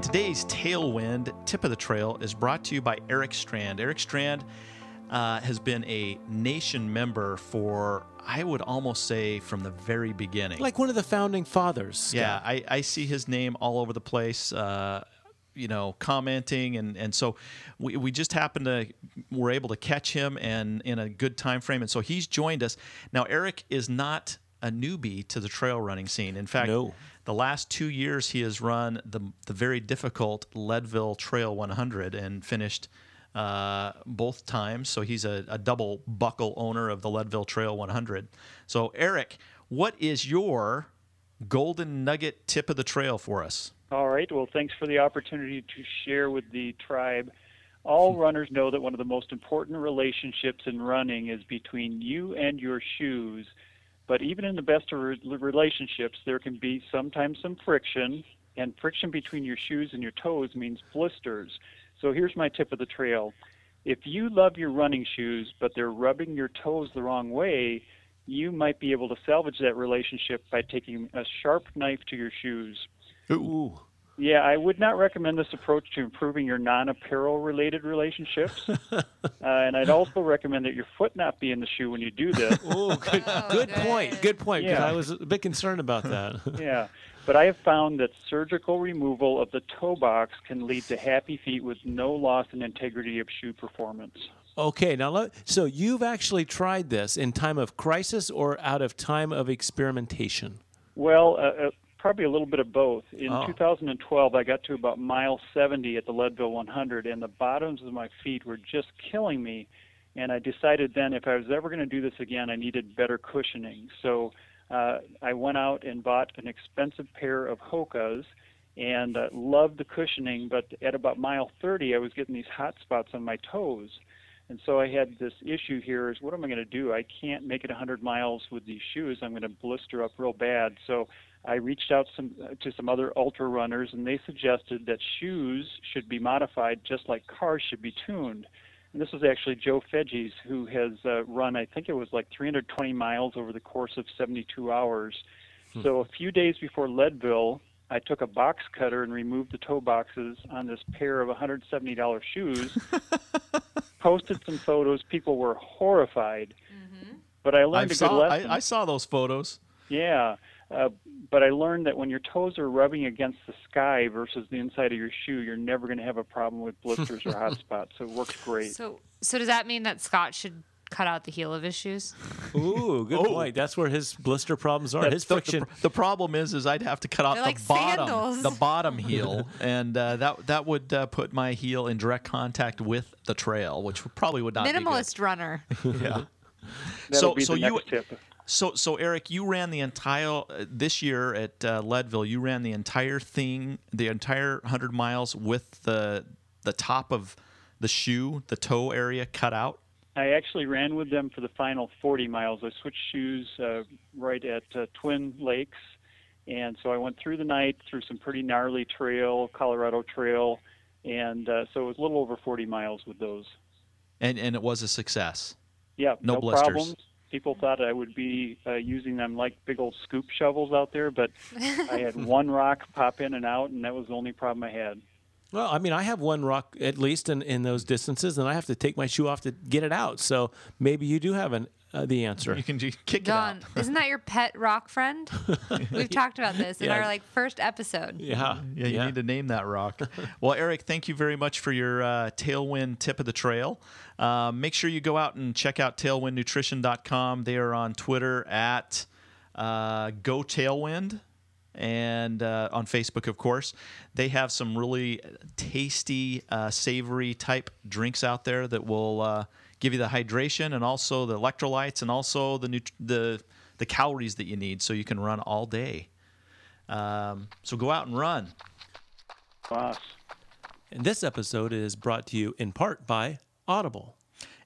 And today's Tailwind Tip of the Trail is brought to you by Eric Strand. Eric Strand uh, has been a nation member for, I would almost say, from the very beginning. Like one of the founding fathers. yeah, I, I see his name all over the place. Uh, you know, commenting, and and so we, we just happened to were able to catch him and in a good time frame, and so he's joined us. Now, Eric is not a newbie to the trail running scene. In fact, No. the last two years he has run the the very difficult Leadville Trail 100 and finished uh, both times. So he's a, a double buckle owner of the Leadville Trail 100. So Eric, what is your golden nugget tip of the trail for us? All right. Well, thanks for the opportunity to share with the tribe. All runners know that one of the most important relationships in running is between you and your shoes. But even in the best of re- relationships, there can be sometimes some friction, and friction between your shoes and your toes means blisters. So here's my tip of the trail. If you love your running shoes, but they're rubbing your toes the wrong way, you might be able to salvage that relationship by taking a sharp knife to your shoes. Ooh. Yeah, I would not recommend this approach to improving your non-apparel related relationships. uh, and I'd also recommend that your foot not be in the shoe when you do this. Ooh, good, good point. Good point. Because Yeah. I was a bit concerned about that. yeah. But I have found that surgical removal of the toe box can lead to happy feet with no loss in integrity of shoe performance. okay, now let, so you've actually tried this in time of crisis or out of time of experimentation? Well, uh, uh, probably a little bit of both. In Oh. 2012, I got to about mile 70 at the Leadville 100, and the bottoms of my feet were just killing me. And I decided then if I was ever going to do this again, I needed better cushioning. So uh, I went out and bought an expensive pair of Hokas and uh, loved the cushioning. But at about mile 30, I was getting these hot spots on my toes. And so I had this issue here is what am I going to do? I can't make it 100 miles with these shoes. I'm going to blister up real bad. So I reached out some, uh, to some other ultra runners, and they suggested that shoes should be modified just like cars should be tuned. And this was actually Joe Fejes, who has uh, run, I think it was like 320 miles over the course of 72 hours. Hmm. So a few days before Leadville, I took a box cutter and removed the toe boxes on this pair of $170 shoes. posted some photos. People were horrified. Mm-hmm. But I learned I a good saw lesson. I, I saw those photos. Yeah, uh, but I learned that when your toes are rubbing against the sky versus the inside of your shoe, you're never going to have a problem with blisters or hot spots. So it works great. So, so does that mean that Scott should cut out the heel of his shoes? Ooh, good Oh. point. That's where his blister problems are. His the, the friction. The, problem is, is I'd have to cut out They're the like bottom, sandals. the bottom heel, and uh, that that would uh, put my heel in direct contact with the trail, which probably would not Minimalist runner. be good. Yeah. That'll so be so the you next tip. So so Eric, you ran the entire uh, this year at uh, Leadville. You ran the entire thing, the entire hundred miles with the the top of the shoe, the toe area cut out. I actually ran with them for the final 40 miles. I switched shoes uh, right at uh, Twin Lakes, and so I went through the night through some pretty gnarly trail, Colorado Trail, and uh, so it was a little over 40 miles with those. And and it was a success. Yeah, No no, blisters. problems. People thought I would be uh, using them like big old scoop shovels out there, but I had one rock pop in and out, and that was the only problem I had. Well, I mean, I have one rock at least in, in those distances, and I have to take my shoe off to get it out. So maybe you do have an, uh, the answer. You can just kick Don, it out. isn't that your pet rock friend? We've talked about this in Yeah. our like first episode. Yeah. Yeah, you need to name that rock. well, Eric, thank you very much for your uh, Tailwind tip of the trail. Uh, make sure you go out and check out tailwindnutrition.com. They are on Twitter at uh, Go Tailwind and uh, on Facebook, of course. They have some really tasty, uh, savory type drinks out there that will uh, give you the hydration and also the electrolytes and also the nut- the the calories that you need so you can run all day. Um, so go out and run. Boss. And this episode is brought to you in part by Audible.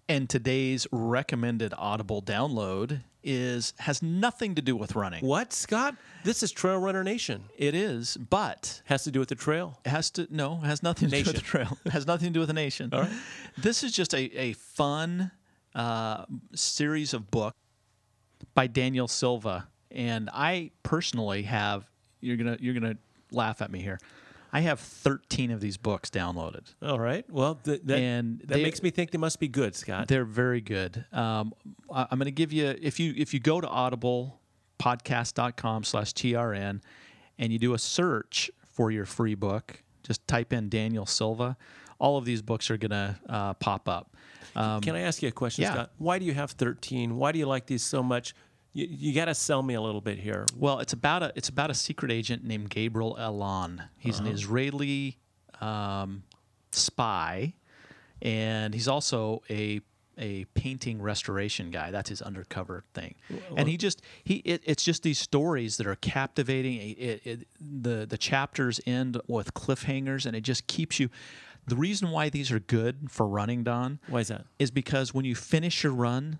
And today's recommended Audible download is has nothing to do with running. What, Scott? This is Trail Runner Nation. It is, but Has to do with the trail. it has to no, it has nothing to do with the trail. It has nothing to do with the nation. All right. This is just a, a fun uh, series of books by Daniel Silva. And I personally have you're gonna you're gonna laugh at me here. I have 13 of these books downloaded. All right. Well, th- that And that they- makes me think they must be good, Scott. They're very good. Um, I- I'm going to give you if you if you go to audiblepodcast.com slash trn and you do a search for your free book, just type in Daniel Silva. All of these books are going to uh, pop up. Um, Can I ask you a question, yeah. Scott? Why do you have 13? Why do you like these so much? You, you got to sell me a little bit here. well, it's about a it's about a secret agent named Gabriel Allon. He's an Israeli um, spy, and he's also a a painting restoration guy. That's his undercover thing. And he just he it, it's just these stories that are captivating. It, it, the the chapters end with cliffhangers, and it just keeps you. The reason why these are good for running, Don, Why is that? is because when you finish your run,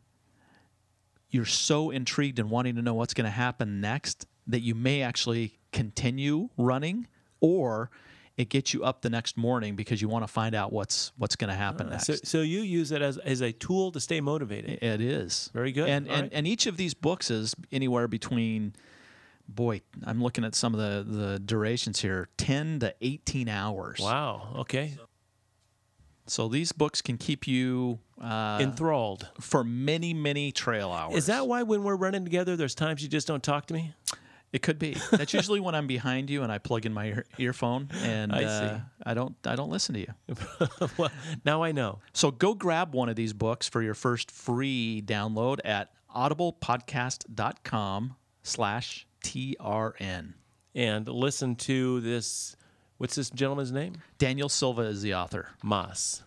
you're so intrigued and wanting to know what's going to happen next that you may actually continue running or it gets you up the next morning because you want to find out what's what's going to happen uh, next. So, so you use it as, as a tool to stay motivated. it is Very good. and All and, right. and each of these books is anywhere between boy i'm looking at some of the the durations here 10 to 18 hours Wow. Okay. So these books can keep you uh, Enthralled. for many many trail hours Is that why when we're running together, there's times you just don't talk to me? It could be. That's usually when I'm behind you and I plug in my ear- earphone and I uh. I don't I don't listen to you. well, now I know. So go grab one of these books for your first free download at audiblepodcast.com slash TRN. And listen to this. What's this gentleman's name? Daniel Silva is the author. Moss.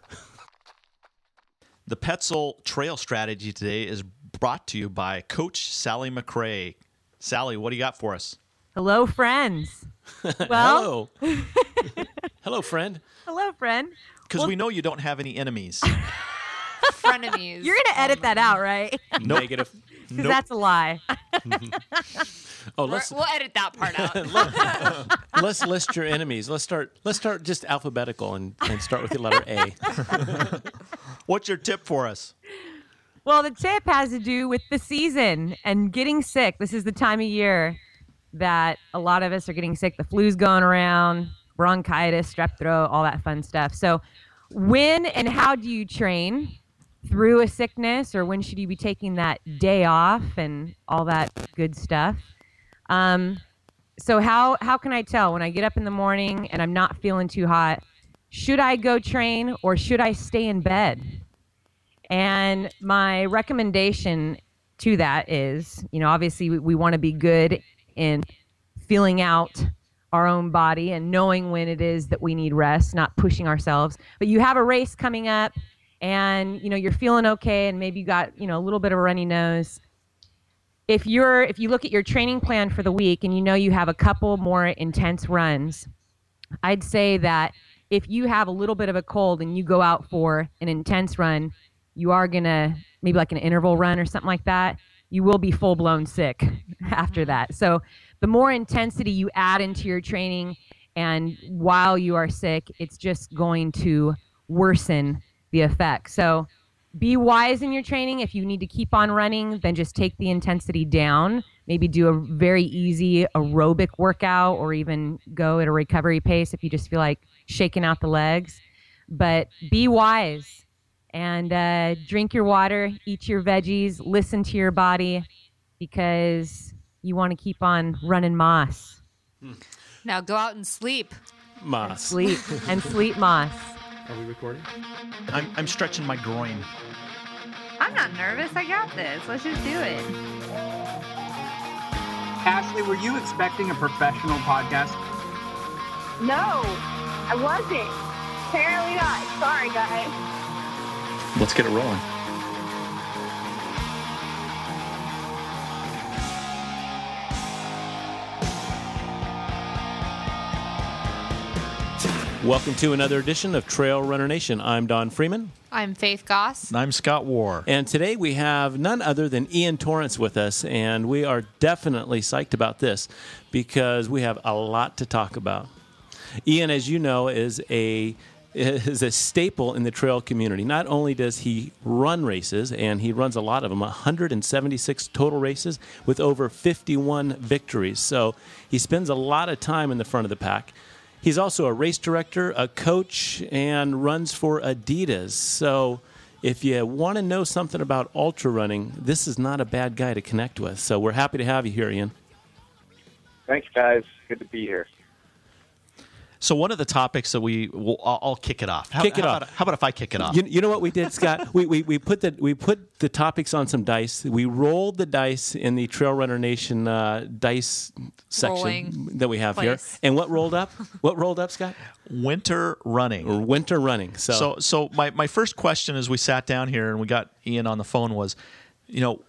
The Petzl Trail Strategy today is brought to you by Coach Sally McRae. Sally, what do you got for us? Hello, friends. Well, Hello. Hello, friend. hello, friend. Because Well- we know you don't have any enemies. Frenemies. You're gonna edit that out, right? Because Negative. Nope. that's a lie. Oh, We're- let's we'll edit that part out. let's list your enemies. Let's start. Let's start just alphabetical and, and start with the letter A. What's your tip for us? Well, the tip has to do with the season and getting sick. This is the time of year that a lot of us are getting sick. The flu's going around, bronchitis, strep throat, all that fun stuff. So, when and how do you train through a sickness, or when should you be taking that day off and all that good stuff? Um, so how how can I tell when I get up in the morning and I'm not feeling too hot? Should I go train or should I stay in bed? And my recommendation to that is, you know, obviously we, we want to be good in feeling out our own body and knowing when it is that we need rest, not pushing ourselves. But you have a race coming up and, you know, you're feeling okay and maybe you got, you know, a little bit of a runny nose. If you're if you look at your training plan for the week and you know you have a couple more intense runs, I'd say that if you have a little bit of a cold and you go out for an intense run, you are gonna maybe like an interval run or something like that. You will be full blown sick after mm-hmm. that. So the more intensity you add into your training, and while you are sick, it's just going to worsen the effect. So be wise in your training. If you need to keep on running, then just take the intensity down. Maybe do a very easy aerobic workout or even go at a recovery pace if you just feel like shaking out the legs. But be wise and uh, drink your water, eat your veggies, listen to your body because you want to keep on running moss. now go out and sleep. Moss. Sleep and sleep moss. Are we recording? I'm, I'm stretching my groin. I'm not nervous. I got this. Let's just do it. Ashley, were you expecting a professional podcast? No, I wasn't. Apparently not. Sorry, guys. Let's get it rolling. Welcome to another edition of Trail Runner Nation. I'm Don Freeman, I'm Faith Goss. And I'm Scott Warr. and today we have none other than Ian Torrence with us, and we are definitely psyched about this because we have a lot to talk about. Ian, as you know, is a is a staple in the trail community. Not only does he run races, and he runs a lot of them, 176 total races with over 51 victories. So he spends a lot of time in the front of the pack. He's also a race director, a coach, and runs for Adidas. So if you want to know something about ultra running, this is not a bad guy to connect with. So we're happy to have you here, Ian. Thanks, guys. Good to be here. So one of the topics that we, will I'll, I'll kick it off. How, Kick it how off. About, how about if I kick it off? You, you know what we did, Scott? we, we, we put the we put the topics on some dice. We rolled the dice in the Trail Runner Nation uh, dice section Rolling that we have place. here. And what rolled up? What rolled up, Scott? Winter running. Or winter running. So, So, so my, my first question as we sat down here and we got Ian on the phone was, you know,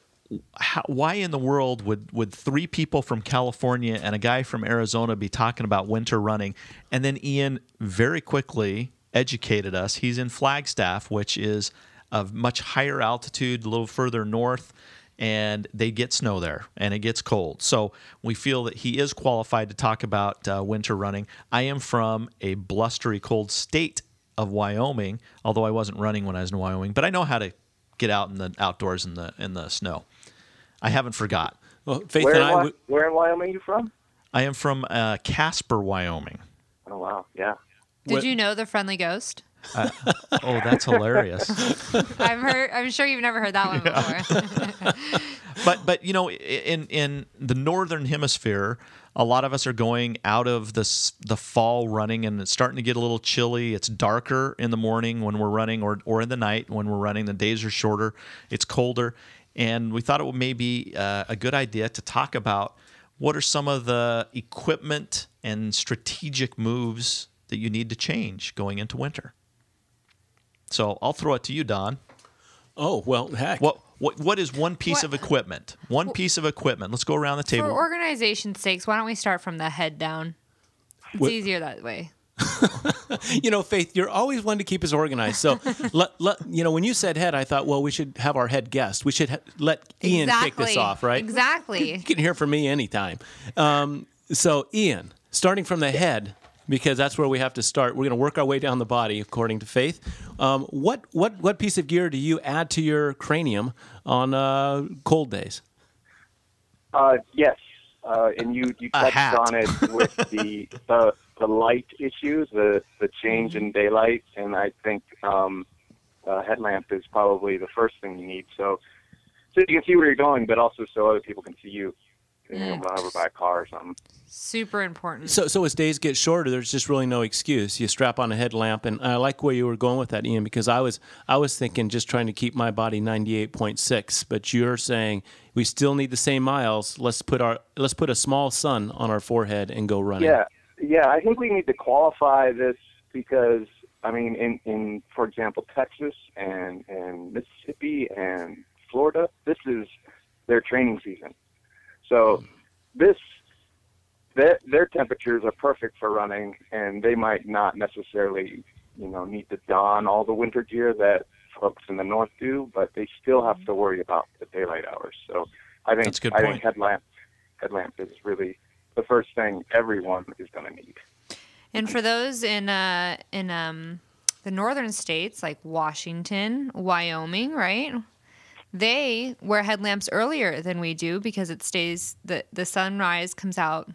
how, why in the world would, would three people from California and a guy from Arizona be talking about winter running? And then Ian very quickly educated us. He's in Flagstaff, which is a much higher altitude, a little further north, and they get snow there and it gets cold. So we feel that he is qualified to talk about uh, winter running. I am from a blustery cold state of Wyoming, although I wasn't running when I was in Wyoming, but I know how to get out in the outdoors in the in the snow. I haven't forgot. well, Faith Where and in, I. Wy- where in Wyoming are you from? I am from uh, Casper, Wyoming. Oh wow, yeah. Did What- you know the friendly ghost? Oh, that's hilarious. I've heard. I'm sure you've never heard that one before. but but you know, in in the northern hemisphere, a lot of us are going out of the the fall running, and it's starting to get a little chilly. It's darker in the morning when we're running, or or in the night when we're running. The days are shorter. It's colder, and we thought it may be uh, a good idea to talk about what are some of the equipment and strategic moves that you need to change going into winter. So I'll throw it to you, Don. oh well, heck. What what what is one piece What- of equipment? One piece of equipment. Let's go around the table. For table. organization's sakes, why don't we start from the head down? It's What- easier that way. you know, Faith, you're always one to keep us organized. So, let, let, you know, when you said head, I thought, well, we should have our head guest. We should ha- let Ian kick this off, right? Exactly. You can hear from me anytime. Um, so, Ian, starting from the head, because that's where we have to start. We're going to work our way down the body, according to Faith. Um, what what what piece of gear do you add to your cranium on uh, cold days? Uh, yes, uh, and you you touched on it with the, the the light issue, the the change in daylight, and I think um, a headlamp is probably the first thing you need. So so you can see where you're going, but also so other people can see you. You know, over by a car or something. Super important. So, so as days get shorter, there's just really no excuse. You strap on a headlamp, and I like where you were going with that, Ian, because I was I was thinking just trying to keep my body 98.6, but you're saying we still need the same miles. Let's put our let's put a small sun on our forehead and go running. Yeah, yeah. I think we need to qualify this because I mean, in in for example, Texas and and Mississippi and Florida, this is their training season. So this their their temperatures are perfect for running, and they might not necessarily you know need to don all the winter gear that folks in the north do, but they still have to worry about the daylight hours. So I think That's good I point. think headlamp headlamp is really the first thing everyone is going to need. And for those in uh in um the northern states like Washington, Wyoming, right? They wear headlamps earlier than we do because it stays the the sunrise comes out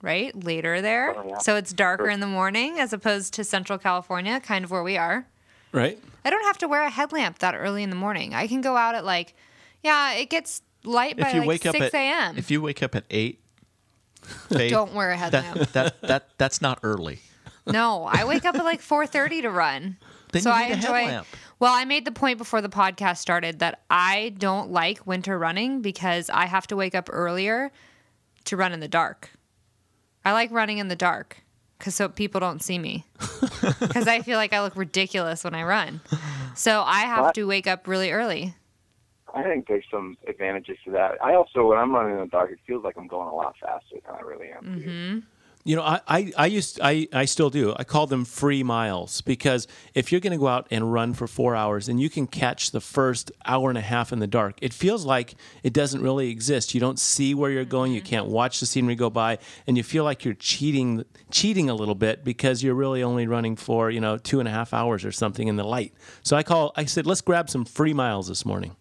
right later there. Oh, yeah. So it's darker in the morning as opposed to Central California, kind of where we are. Right. I don't have to wear a headlamp that early in the morning. I can go out at like yeah, it gets light by you like wake up 6 at a.m. if you wake up at eight, Faith, Don't wear a headlamp. that, that that that's not early. No, I wake up at like 4:30 to run. Then so you I need a enjoy. headlamp. Well, I made the point before the podcast started that I don't like winter running because I have to wake up earlier to run in the dark. I like running in the dark because so people don't see me because I feel like I look ridiculous when I run. So I have What? to wake up really early. I think there's some advantages to that. I also, when I'm running in the dark, it feels like I'm going a lot faster than I really am. too. You know, I, I, I used I, I still do. I call them free miles because if you're going to go out and run for four hours and you can catch the first hour and a half in the dark, it feels like it doesn't really exist. You don't see where you're going. You mm-hmm. can't watch the scenery go by, and you feel like you're cheating cheating a little bit because you're really only running for you know two and a half hours or something in the light. So I call I said let's grab some free miles this morning.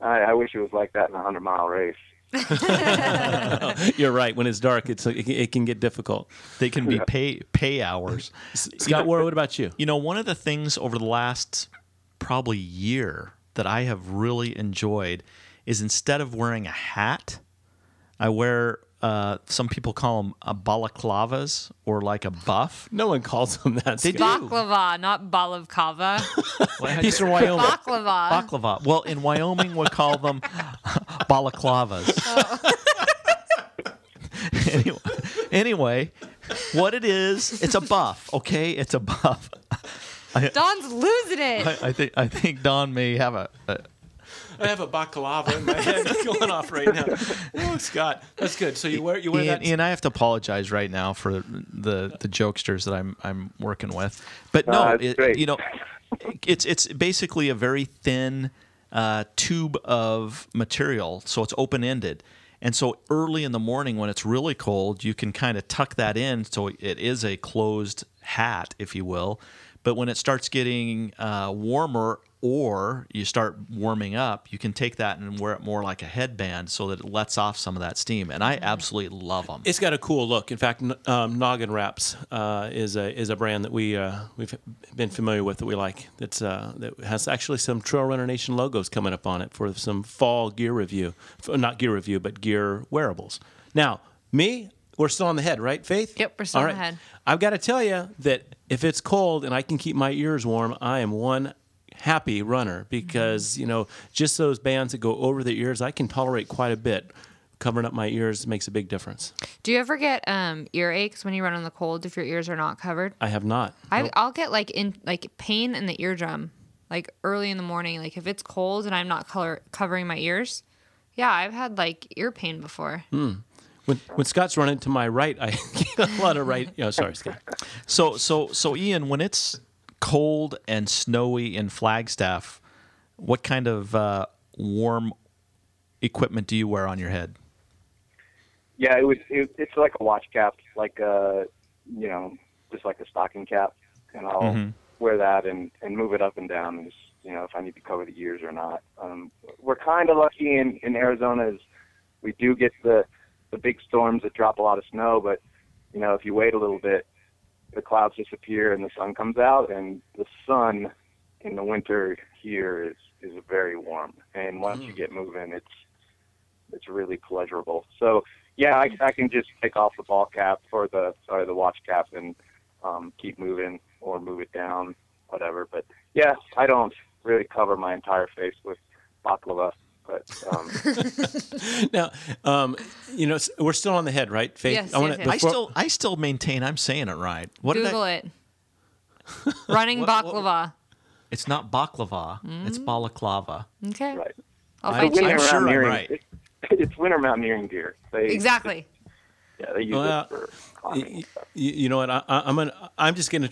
I, I wish it was like that in a hundred mile race. You're right. When it's dark, it's it, it can get difficult. They can be pay pay hours. Scott Ward, what about you? You know, one of the things over the last probably year that I have really enjoyed is instead of wearing a hat, I wear uh, some people call them uh, balaclavas or like a buff. No one calls them that. They do. Baklava, not balavkava. He's from Wyoming. Baklava. Baklava. Well, in Wyoming, we call them balaclavas. anyway, anyway, what it is, it's a buff. Okay, it's a buff. Don's losing it. I, I think I think Don may have a, a I have a baklava in my head that's going off right now. Oh, Scott, that's good. So you wear you wear Ian, that. Ian, I have to apologize right now for the the jokesters that I'm I'm working with, but no, No, that's it, you know, it's it's basically a very thin uh, tube of material, so it's open ended, and so early in the morning when it's really cold, you can kind of tuck that in, so it is a closed hat, if you will. But when it starts getting uh, warmer or you start warming up, you can take that and wear it more like a headband so that it lets off some of that steam. And I absolutely love them. It's got a cool look. In fact, um, Noggin Wraps uh, is a is a brand that we uh, we've been familiar with that we like. That's uh, that has actually some Trail Runner Nation logos coming up on it for some fall gear review, not gear review, but gear wearables. Now, me, we're still on the head, right, Faith? Yep, we're still All on the head. I've got to tell you that if it's cold and I can keep my ears warm, I am one happy runner because you know just those bands that go over the ears, I can tolerate quite a bit. Covering up my ears makes a big difference. Do you ever get um, ear aches when you run in the cold if your ears are not covered? I have not. I, I'll get like in like pain in the eardrum, like early in the morning. Like if it's cold and I'm not color covering my ears. Yeah, I've had like ear pain before. When, when Scott's running to my right, I get a lot of right. Oh, sorry, Scott. So so so Ian, when it's cold and snowy in Flagstaff, what kind of uh, warm equipment do you wear on your head? Yeah, it was. It, it's like a watch cap, like uh, you know, just like a stocking cap, and I'll Mhm. wear that and and move it up and down, and just, you know, if I need to cover the ears or not. Um, we're kind of lucky in in Arizona, is we do get the the big storms that drop a lot of snow, but you know, if you wait a little bit, the clouds disappear and the sun comes out, and the sun in the winter here is is very warm, and once you get moving, it's it's really pleasurable. So yeah, I, I can just take off the ball cap or the sorry the watch cap and um, keep moving or move it down, whatever. But yeah, I don't really cover my entire face with baklava. But um, Now, um, you know, we're still on the head, right, Faith? Yes, wanna- yes, yes. I still I still maintain I'm saying it right. What did Google I, it. Running What- what- baklava. It's not baklava. It's balaclava. Okay. right. I'll I'm- find you. I'm sure I'm right. It, it's winter mountaineering gear. They, Exactly. Yeah, they use Well, it for climbing. and stuff. You, you know what? I, I- I'm gonna. I'm just gonna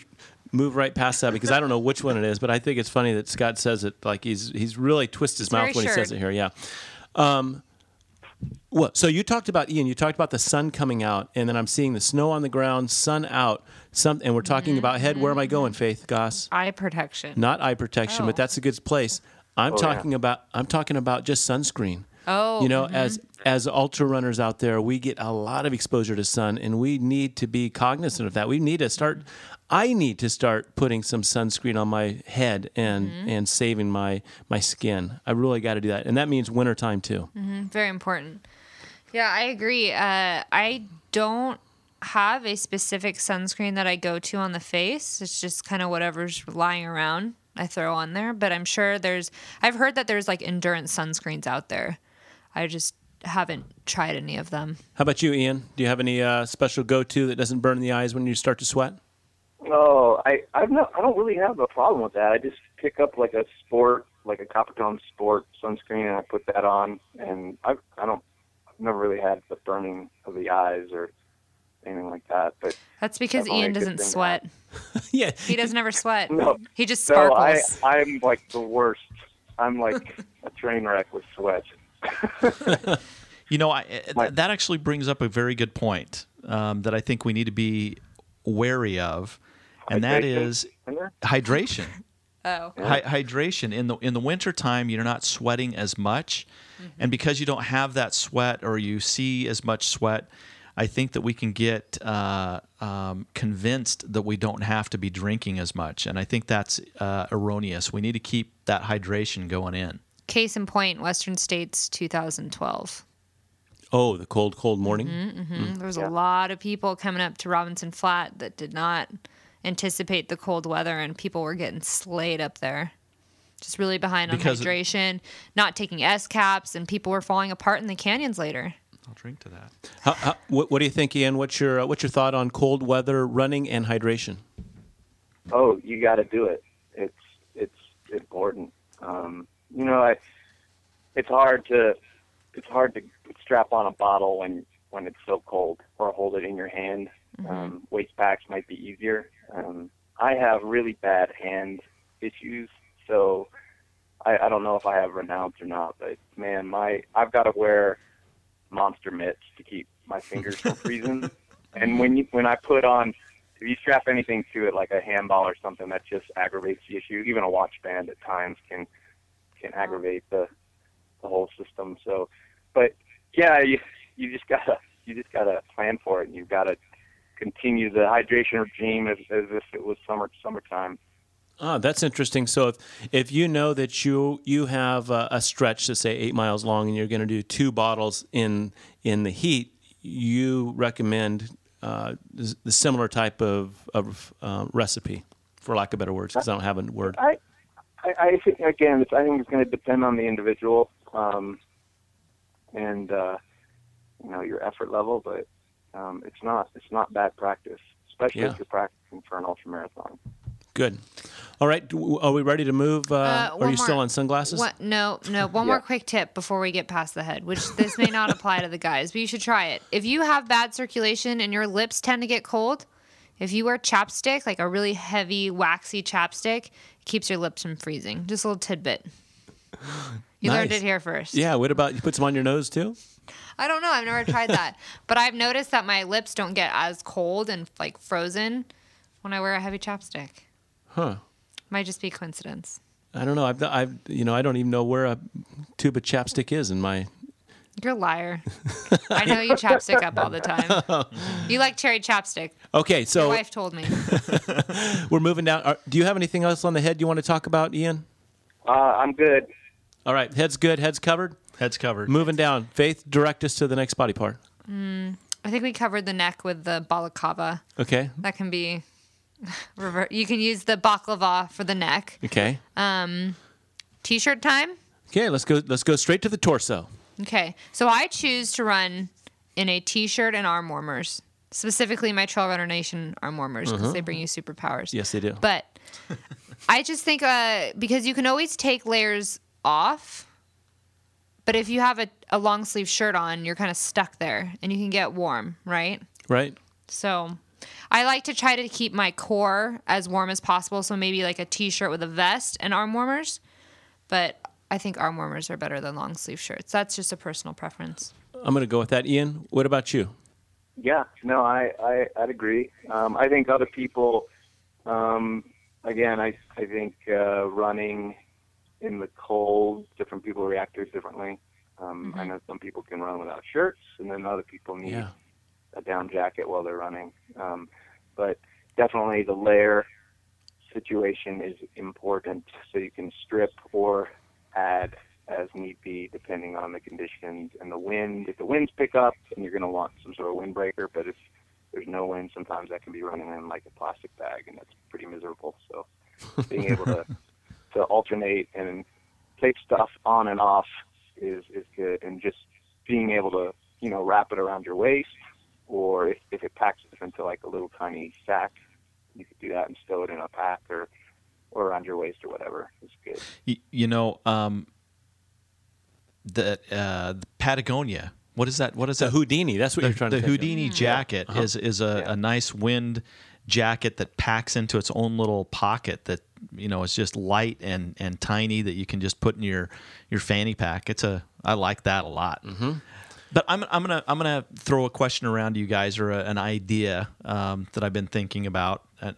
move right past that because I don't know which one it is, but I think it's funny that Scott says it like he's he's really twists his It's mouth very when he says it here. Yeah. Um, well, so you talked about Ian. You talked about the sun coming out, and then I'm seeing the snow on the ground, sun out. Some, and we're talking about head. Where am I going, Faith Goss? Eye protection. Not eye protection, Oh. but that's a good place. I'm Oh, yeah. talking about. I'm talking about just sunscreen. Oh, you know, mm-hmm. as as ultra runners out there, we get a lot of exposure to sun, and we need to be cognizant of that. We need to start. I need to start putting some sunscreen on my head and mm-hmm. and saving my my skin. I really got to do that, and that means wintertime too. Mm-hmm. Very important. Yeah, I agree. Uh, I don't have a specific sunscreen that I go to on the face. It's just kind of whatever's lying around I throw on there. But I'm sure there's, I've heard that there's like endurance sunscreens out there. I just haven't tried any of them. How about you, Ian? Do you have any uh, special go to that doesn't burn in the eyes when you start to sweat? No, I I've not I don't really have a problem with that. I just pick up like a sport, like a Coppertone sport sunscreen, and I put that on, and I I don't I've never really had the burning of the eyes or anything like that. But That's because Ian doesn't sweat. yeah, He doesn't ever sweat. No. He just sparkles. so I. I'm like the worst. I'm like a train wreck with sweat. You know, I, eh, th- that actually brings up a very good point um, that I think we need to be wary of, and that Hydration? is in hydration. Oh. Hy- hydration. In the in the wintertime you're not sweating as much and because you don't have that sweat or you see as much sweat i think that we can get uh, um, convinced that we don't have to be drinking as much and i think that's uh, erroneous. We need to keep that hydration going in Case in point, Western States 2012. Oh, the cold, cold morning. Mm, There was a lot of people coming up to Robinson Flat that did not anticipate the cold weather, and people were getting slayed up there. Just really behind on Because it- hydration, not taking S caps, and people were falling apart in the canyons later. i'll drink to that How, how, what, what do you think, Ian? What's your uh, what's your thought on cold weather running and hydration? oh, you got to do it. It's it's important. Um, you know, I, it's hard to it's hard to strap on a bottle when when it's so cold, or hold it in your hand. Um, waist packs might be easier. Um, I have really bad hand issues, so I, I don't know if I have Raynaud's or not. But man, my I've got to wear monster mitts to keep my fingers from freezing. And when you when I put on if you strap anything to it like a handball or something, that just aggravates the issue. Even a watch band at times can can aggravate the the whole system. So, but yeah, you you just gotta you just gotta plan for it, and you've gotta continue the hydration regime as, as if it was summer summertime. Ah, that's interesting. So if if you know that you you have a, a stretch to say eight miles long and you're going to do two bottles in in the heat, you recommend uh, the the similar type of of uh, recipe, for lack of better words, because I don't have a word. I I, I think again, it's, I think it's going to depend on the individual um, and uh, you know your effort level, but um, it's not it's not bad practice, especially Yeah. if you're practicing for an ultra marathon. Good. All right, are we ready to move? Uh, Uh, are one you still more- on sunglasses? What? No, no. One more quick tip before we get past the head, which this may not apply to the guys, but you should try it. If you have bad circulation and your lips tend to get cold, if you wear chapstick, like a really heavy, waxy chapstick, it keeps your lips from freezing. Just a little tidbit. You learned it here first. Yeah. What about you put some on your nose too? I don't know. I've never tried that, but I've noticed that my lips don't get as cold and like frozen when I wear a heavy chapstick. Huh. Might just be coincidence. I don't know. I've, I've, you know, I don't even know where a tube of chapstick is in my. You're a liar. I know you chapstick up all the time. You like cherry chapstick. Okay, Your so wife told me. we're moving down. Are, do you have anything else on the head you want to talk about, Ian? Uh, I'm good. All right, head's good. Head's covered. heads covered Moving down. Faith, direct us to the next body part. I think we covered the neck with the balaclava. Okay. That can be. Revert. You can use the baklava for the neck. Okay. Um, t-shirt time. Okay. Let's go. Let's go straight to the torso. Okay, so I choose to run in a t-shirt and arm warmers, specifically my Trail Runner Nation arm warmers because they bring you superpowers. Yes, they do. But I just think uh, because you can always take layers off, but if you have a, a long sleeve shirt on, you're kind of stuck there and you can get warm, right? Right. So I like to try to keep my core as warm as possible. So maybe like a t shirt with a vest and arm warmers. But I think arm warmers are better than long sleeve shirts. That's just a personal preference. I'm going to go with that. Ian, what about you? Yeah, no, I, I I'd agree. Um, I think other people, um, again, I I think uh, running in the cold, different people react to it differently. Um, I know some people can run without shirts, and then other people need Yeah. a down jacket while they're running. Um, but definitely the layer situation is important, so you can strip or add as need be, depending on the conditions and the wind. If the winds pick up, then you're going to want some sort of windbreaker. But if there's no wind, sometimes that can be running in like a plastic bag, and that's pretty miserable. So being able to to alternate and take stuff on and off is is good, and just being able to you know wrap it around your waist, or if, if it packs it into like a little tiny sack, you could do that and stow it in a pack or or around your waist or whatever. It's good. you, you know um, the, uh, the Patagonia. What is that? What is The that? Houdini. That's what the, you're trying the to think of. Houdini jacket is is a, Yeah. a nice wind jacket that packs into its own little pocket that you know is just light and and tiny that you can just put in your your fanny pack. It's a I like that a lot. Mm-hmm. But I'm I'm gonna I'm gonna throw a question around to you guys or a, an idea um, that I've been thinking about. Uh,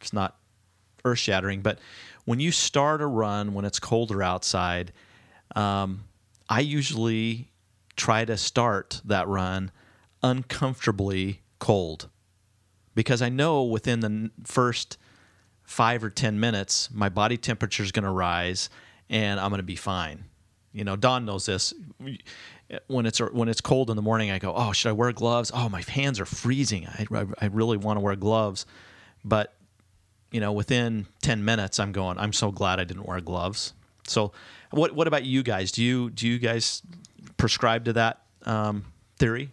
It's not earth shattering, but when you start a run when it's colder outside, um, I usually try to start that run uncomfortably cold because I know within the first five or 10 minutes, my body temperature is going to rise and I'm going to be fine. You know, Don knows this. When it's when it's cold in the morning, I go, "Oh, should I wear gloves? Oh, my hands are freezing. I, I, I really want to wear gloves." But you know, within 10 minutes, I'm going, "I'm so glad I didn't wear gloves." So, what what about you guys? Do you do you guys prescribe to that um, theory?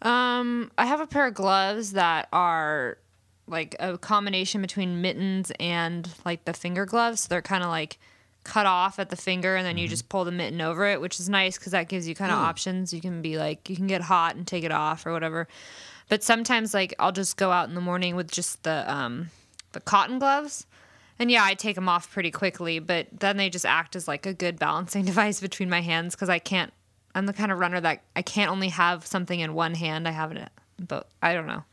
Um, I have a pair of gloves that are like a combination between mittens and like the finger gloves. So they're kind of like cut off at the finger and then you just pull the mitten over it, which is nice because that gives you kind of options. You can be like, you can get hot and take it off or whatever. But sometimes like I'll just go out in the morning with just the um the cotton gloves. And yeah, I take them off pretty quickly, but then they just act as like a good balancing device between my hands because I can't. I'm the kind of runner that I can't only have something in one hand. I have it, but I don't know.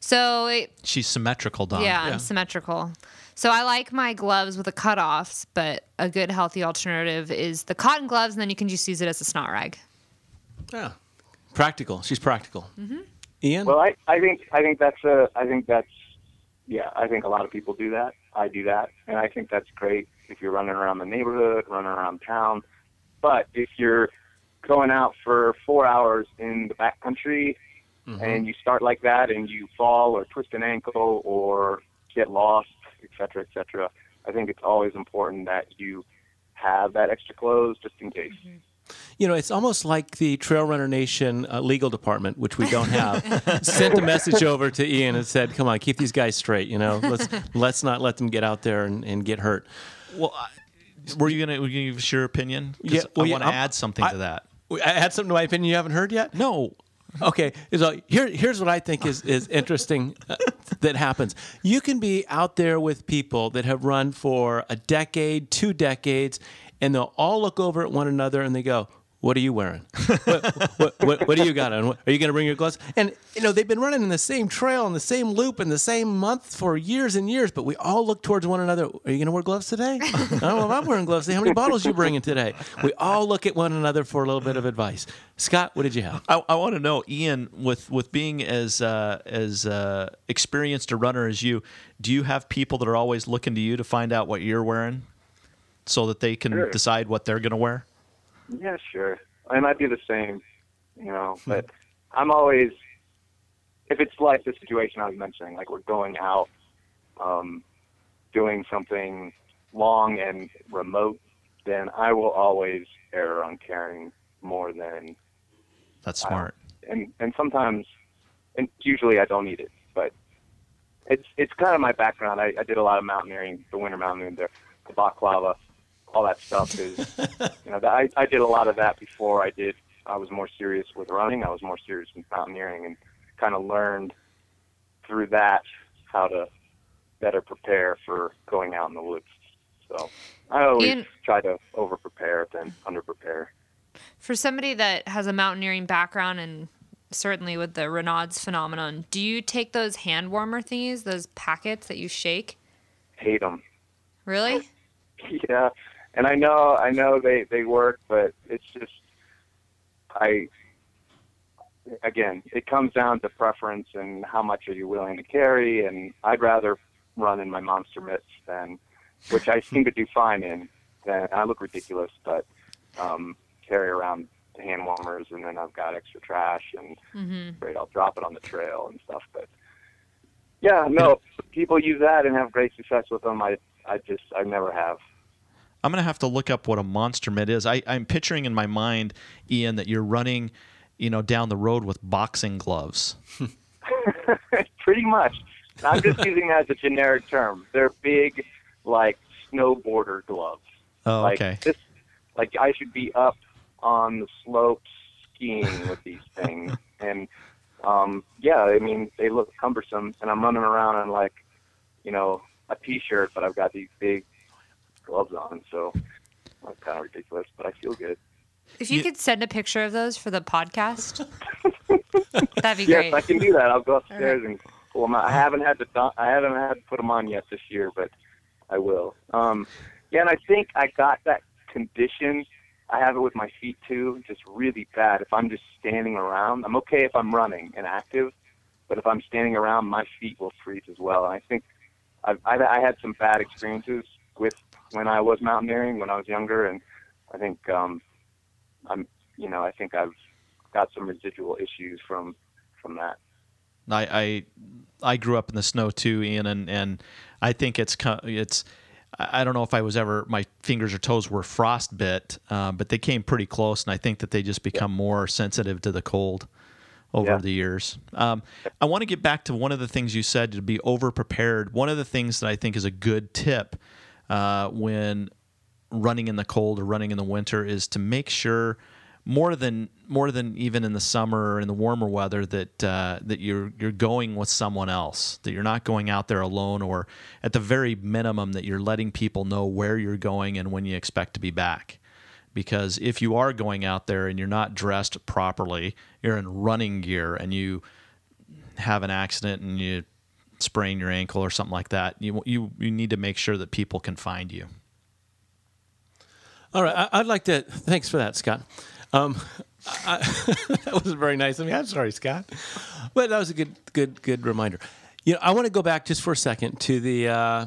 So it, She's symmetrical, Don. yeah, I'm symmetrical. So I like my gloves with the cutoffs, but a good healthy alternative is the cotton gloves, and then you can just use it as a snot rag. Yeah. Practical. She's practical. Mm-hmm. Ian? Well, I, I think I think that's a I think that's yeah I think a lot of people do that. I do that, and I think that's great if you're running around the neighborhood, running around town. But if you're going out for four hours in the backcountry mm-hmm. and you start like that and you fall or twist an ankle or get lost, et cetera, et cetera, I think it's always important that you have that extra clothes just in case. Mm-hmm. You know, it's almost like the Trail Runner Nation uh, legal department, which we don't have, sent a message over to Ian and said, "Come on, keep these guys straight. You know, let's let's not let them get out there and, and get hurt." Well, I, were you gonna, were you gonna give us your opinion? 'Cause Yeah, well, I want to I'm- add something I- to that. I had something to my opinion you haven't heard yet. No, Okay, so here here's what I think is is interesting uh, that happens. You can be out there with people that have run for a decade, two decades, and they'll all look over at one another and they go. What are you wearing? what, what, what, what do you got on? Are you going to bring your gloves? And you know they've been running in the same trail in the same loop in the same month for years and years, but we all look towards one another. Are you going to wear gloves today? I don't know if I'm wearing gloves. today. How many bottles you bringing today? We all look at one another for a little bit of advice. Scott, what did you have? I, I want to know, Ian, with with being as uh, as uh, experienced a runner as you, do you have people that are always looking to you to find out what you're wearing, so that they can Sure. decide what they're going to wear? Yeah, sure. I might do the same, you know, but I'm always, if it's like the situation I was mentioning, like we're going out, um, doing something long and remote, then I will always err on carrying more than, That's smart. and and sometimes, and usually I don't need it, but it's it's kind of my background. I, I did a lot of mountaineering, the winter mountaineering, the, the balaclava, all that stuff is, you know, I I did a lot of that before I did. I was more serious with running. I was more serious with mountaineering, and kind of learned through that how to better prepare for going out in the woods. So I always Ian- try to over prepare than under prepare. For somebody that has a mountaineering background and certainly with the Raynaud's phenomenon, do you take those hand warmer thingies, those packets that you shake? Hate them. Really? yeah, and I know I know they they work, but it's just I again it comes down to preference and how much are you willing to carry, and I'd rather run in my monster mitts than which I seem to do fine in. Than I look ridiculous, but um, carry around hand warmers, and then I've got extra trash and great. I'll drop it on the trail and stuff, but. Yeah, no, people use that and have great success with them. I, I just, I never have. I'm gonna have to look up what a monster mitt is. I, I'm picturing in my mind, Ian, that you're running, you know, down the road with boxing gloves. Pretty much. I'm just using that as a generic term. They're big, like snowboarder gloves. Oh, like okay. This, like I should be up on the slopes skiing with these things, and um, yeah, I mean they look cumbersome, and I'm running around in like, you know, a t-shirt, but I've got these big gloves on, so that's kind of ridiculous, but I feel good. If you, could send a picture of those for the podcast, that'd be Yes, great. I can do that. I'll go upstairs and pull them out. I haven't had to. don- I haven't had to put them on yet this year, but I will. Um, yeah, and I think I got that condition. I have it with my feet too, just really bad. If I'm just standing around, I'm okay if I'm running and active, but if I'm standing around, my feet will freeze as well. And I think I've, I've I had some bad experiences with when I was mountaineering when I was younger, and I think um, I'm you know I think I've got some residual issues from from that. I, I I grew up in the snow too, Ian, and, and I think it's it's I don't know if I was ever my fingers or toes were frostbit, uh, but they came pretty close, and I think that they just become more sensitive to the cold over Yeah. the years. Um, I want to get back to one of the things you said to be over prepared. One of the things that I think is a good tip uh, when running in the cold or running in the winter is to make sure more than more than even in the summer or in the warmer weather that uh, that you're you're going with someone else that you're not going out there alone or at the very minimum that you're letting people know where you're going and when you expect to be back. Because if you are going out there and you're not dressed properly you're in running gear and you have an accident and you sprain your ankle or something like that you you you need to make sure that people can find you All right, I, I'd like to. Thanks for that, Scott. Um, I, that was very nice of me. I'm sorry, Scott, but that was a good, good, good reminder. You know, I want to go back just for a second to the uh,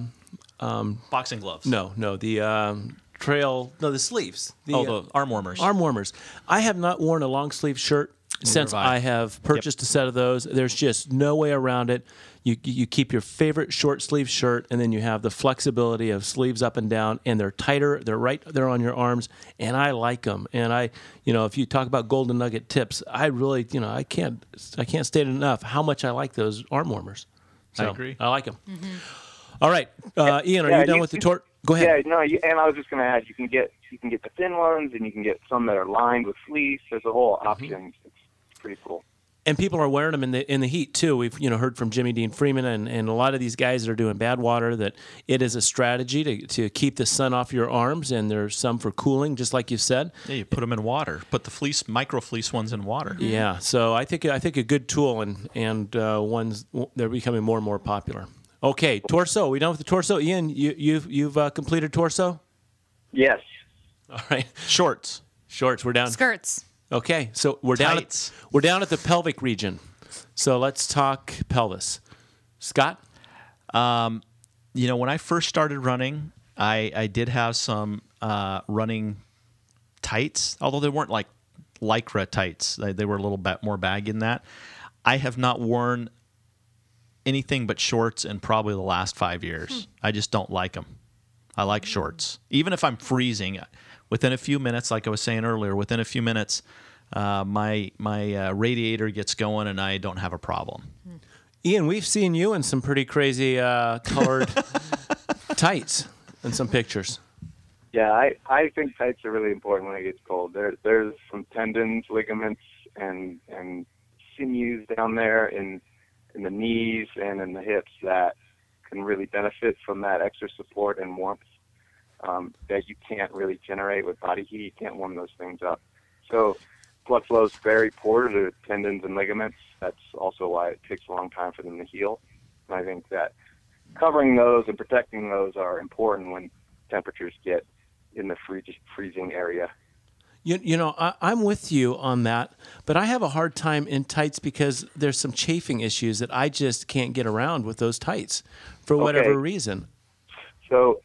boxing gloves no, no, the um, trail, no, the sleeves. The, oh uh, the arm warmers arm warmers. I have not worn a long sleeve shirt since have I. I have purchased a set of those. There's just no way around it. You you keep your favorite short sleeve shirt, and then you have the flexibility of sleeves up and down, and they're tighter. They're right there on your arms, and I like them. And I, you know, if you talk about golden nugget tips, I really, you know, I can't I can't state enough how much I like those arm warmers. I agree. I like them. All right, uh, Ian, are Yeah, you done you- with the tour? Go ahead. Yeah, no, you, and I was just going to add, you can get you can get the thin ones, and you can get some that are lined with fleece. There's a whole Mm-hmm. option. It's pretty cool. And people are wearing them in the in the heat too. We've you know heard from Jimmy Dean Freeman and, and a lot of these guys that are doing Badwater that it is a strategy to, to keep the sun off your arms, and there's some for cooling, just like you said. Yeah, you put them in water. Put the fleece, micro fleece ones in water. Yeah, so I think I think a good tool, and and uh, ones they're becoming more and more popular. Okay, torso. We done with the torso, Ian? You you've you've uh, completed torso. Yes. All right, Shorts. shorts. We're down. Skirts. Okay, so we're down. At, we're down at the pelvic region. So let's talk pelvis. Scott. You know, when I first started running, I, I did have some uh, running tights, although they weren't like lycra tights. They, they were a little bit more baggy than that. I have not worn anything but shorts in probably the last five years. I just don't like them. I like shorts. Even if I'm freezing, within a few minutes, like I was saying earlier, within a few minutes, uh, my my uh, radiator gets going and I don't have a problem. Ian, we've seen you in some pretty crazy uh, colored tights in some pictures. Yeah, I, I think tights are really important when it gets cold. There there's some tendons, ligaments, and and sinews down there in in the knees and in the hips that can really benefit from that extra support and warmth um, that you can't really generate with body heat. You can't warm those things up. So blood flow is very poor to the tendons and ligaments. That's also why it takes a long time for them to heal. And I think that covering those and protecting those are important when temperatures get in the freeze, freezing area. You, you know, I, I'm with you on that, but I have a hard time in tights because there's some chafing issues that I just can't get around with those tights for whatever Okay. reason. So,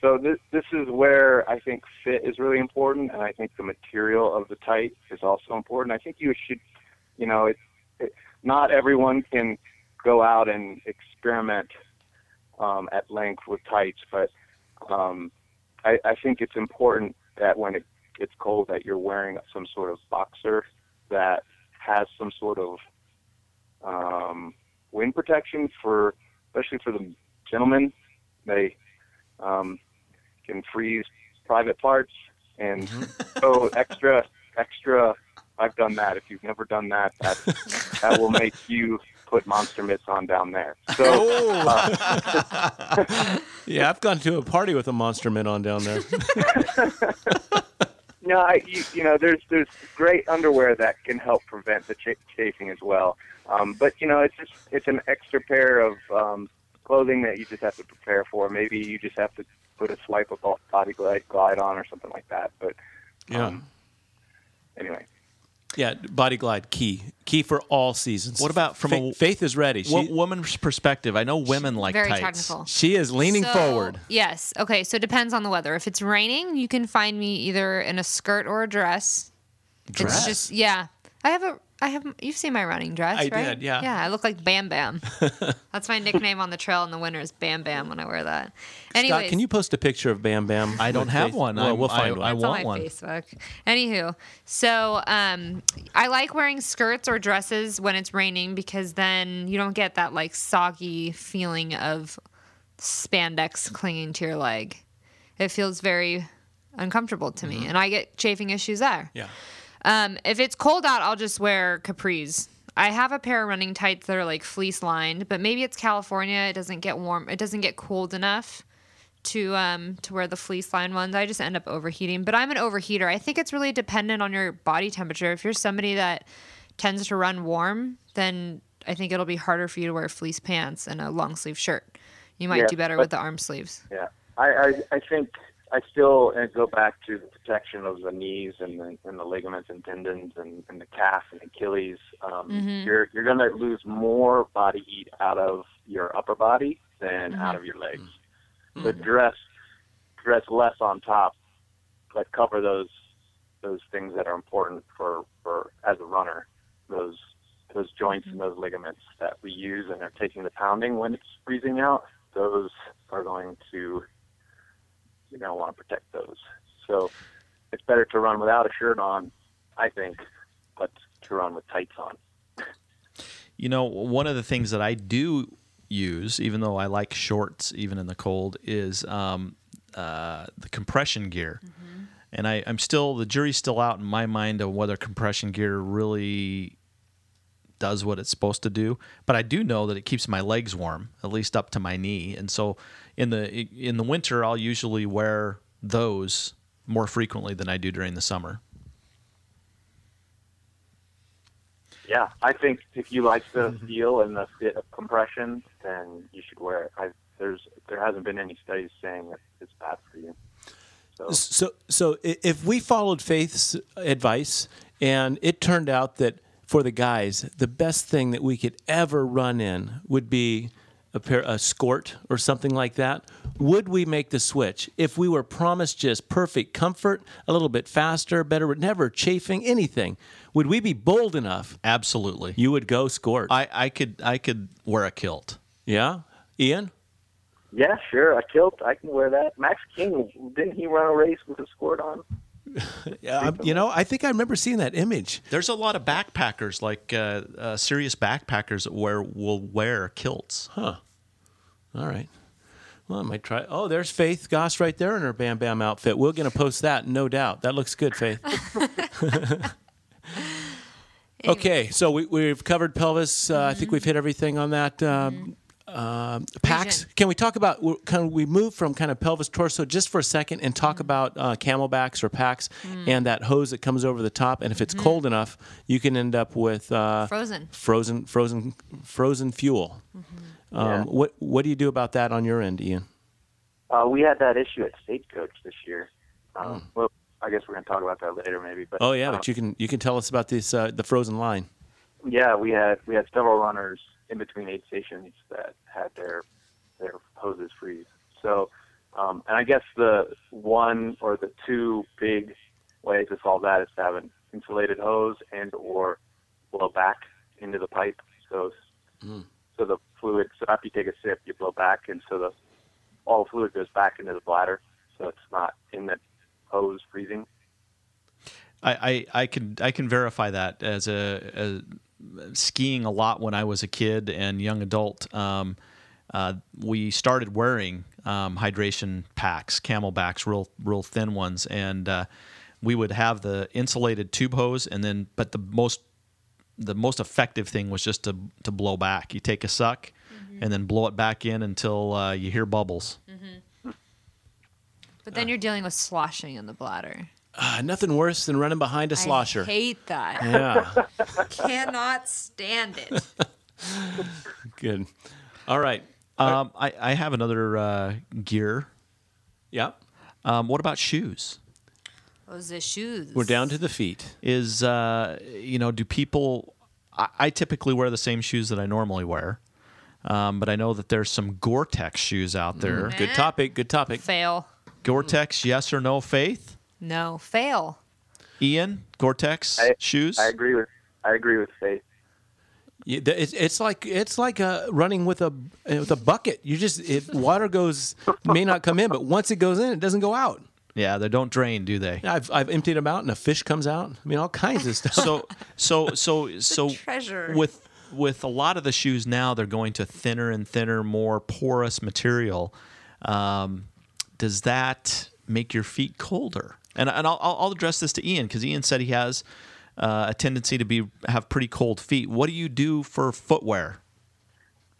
so this this is where I think fit is really important, and I think the material of the tight is also important. I think you should, you know, it, not everyone can go out and experiment um, at length with tights, but um, I, I think it's important that when it gets cold, that you're wearing some sort of boxer that has some sort of um, wind protection for, especially for the gentlemen. They um, can freeze private parts and so extra extra I've done that. If you've never done that, that that will make you put monster mitts on down there. So uh, Yeah, I've gone to a party with a monster mitt on down there. no, I, you, you know, there's there's great underwear that can help prevent the ch- chafing as well. Um, but you know, it's just it's an extra pair of um, clothing that you just have to prepare for. Maybe you just have to put a swipe of body glide, glide on or something like that. But Yeah. um, anyway, Yeah, body glide key key for all seasons. What about from Fa- a Faith is ready. She, wo- woman's perspective? I know women like Very tights. technical. she is leaning So, forward. Yes. Okay. So it depends on the weather. If it's raining, you can find me either in a skirt or a dress. Dress? It's just yeah. I have a I have you've seen my running dress, I right? did, yeah. Yeah, I look like Bam Bam. That's my nickname on the trail in the winter is Bam Bam when I wear that. Anyways, Scott, can you post a picture of Bam Bam? I don't have Faith? one. Well, I'm- we'll find I- one. I It's on want my one. Facebook. Anywho, so um, I like wearing skirts or dresses when it's raining because then you don't get that like soggy feeling of spandex clinging to your leg. It feels very uncomfortable to me, and I get chafing issues there. yeah. Um, if it's cold out, I'll just wear capris. I have a pair of running tights that are like fleece lined, but maybe it's California. It doesn't get warm. It doesn't get cold enough to um to wear the fleece lined ones. I just end up overheating. But I'm an overheater. I think it's really dependent on your body temperature. If you're somebody that tends to run warm, then I think it'll be harder for you to wear fleece pants and a long sleeve shirt. You might Yeah, do better but- with the arm sleeves. yeah, I, I, I think I still uh, go back to the protection of the knees and the, and the ligaments and tendons and, and the calf and Achilles. Um, You're you're going to lose more body heat out of your upper body than out of your legs. So dress dress less on top, but cover those those things that are important for, for as a runner. Those those joints and those ligaments that we use and are taking the pounding when it's freezing out. Those are going to you're going to want to protect those. So it's better to run without a shirt on, I think, but to run with tights on. You know, one of the things that I do use, even though I like shorts even in the cold, is um, uh, the compression gear. And I, I'm still the jury's still out in my mind of whether compression gear really does what it's supposed to do. But I do know that it keeps my legs warm, at least up to my knee. And so in the in the winter, I'll usually wear those more frequently than I do during the summer. Yeah, I think if you like the mm-hmm. feel and the fit of compression, then you should wear it. I, there's there hasn't been any studies saying that it's bad for you. So So, so if we followed Faith's advice and it turned out that for the guys, the best thing that we could ever run in would be a pair, a skort or something like that, would we make the switch if we were promised just perfect comfort, a little bit faster, better, never chafing anything? Would we be bold enough? Absolutely. You would go skort. I, I could I could wear a kilt. yeah, Ian. yeah, sure, a kilt, I can wear that. Max King didn't he run a race with a skirt on? Yeah, you know, I think I remember seeing that image. There's a lot of backpackers, like uh, uh, serious backpackers, that wear will wear kilts. All right. Well, I might try. Oh, there's Faith Goss right there in her Bam Bam outfit. We're going to post that, no doubt. That looks good, Faith. okay, so we, we've covered pelvis. Uh, I think we've hit everything on that. Um, um, packs. Region. Can we talk about? of, we move from kind of pelvis torso just for a second and talk about uh, CamelBaks or packs and that hose that comes over the top. And if it's cold enough, you can end up with uh, Frozen. frozen, frozen, frozen fuel. Yeah. Um, what what do you do about that on your end, Ian? Uh, we had that issue at Stagecoach this year. Um, Well, I guess we're going to talk about that later, maybe. But Oh yeah, uh, but you can you can tell us about this uh, the frozen line. Yeah, we had we had several runners in between aid stations that had their their hoses freeze. So, um, and I guess the one or the two big ways to solve that is to have an insulated hose and or blow back into the pipe. So, so the fluid. So after you take a sip, you blow back, and so the all the fluid goes back into the bladder, so it's not in the hose freezing. I, I, I can I can verify that as a, a skiing a lot when I was a kid and young adult. Um, uh, we started wearing um, hydration packs, CamelBaks, real real thin ones, and uh, we would have the insulated tube hose, and then but the most the most effective thing was just to to blow back. You take a suck, and then blow it back in until uh, you hear bubbles. But then you're dealing with sloshing in the bladder. Uh, nothing worse than running behind a slosher. I hate that. yeah, Cannot stand it. good. All right. Um, I, I have another uh, gear. Yeah. Um, what about shoes? Those are shoes. We're down to the feet. Is uh, you know, do people? I, I typically wear the same shoes that I normally wear, um, but I know that there's some Gore-Tex shoes out there. Good topic. Good topic. fail. Gore-Tex, yes or no? Faith, No, fail. Ian, Gore-Tex I- shoes. I agree with I agree with Faith. Yeah, it's, it's like it's like uh, running with a with a bucket. You just it water goes may not come in, but once it goes in, it doesn't go out. Yeah, they don't drain, do they? I've I've emptied them out, and a fish comes out. I mean, all kinds of stuff. so so so so treasure. with with a lot of the shoes now they're going to thinner and thinner more porous material um, does that make your feet colder and, and I'll, I'll address this to ian because ian said he has uh, a tendency to be have pretty cold feet what do you do for footwear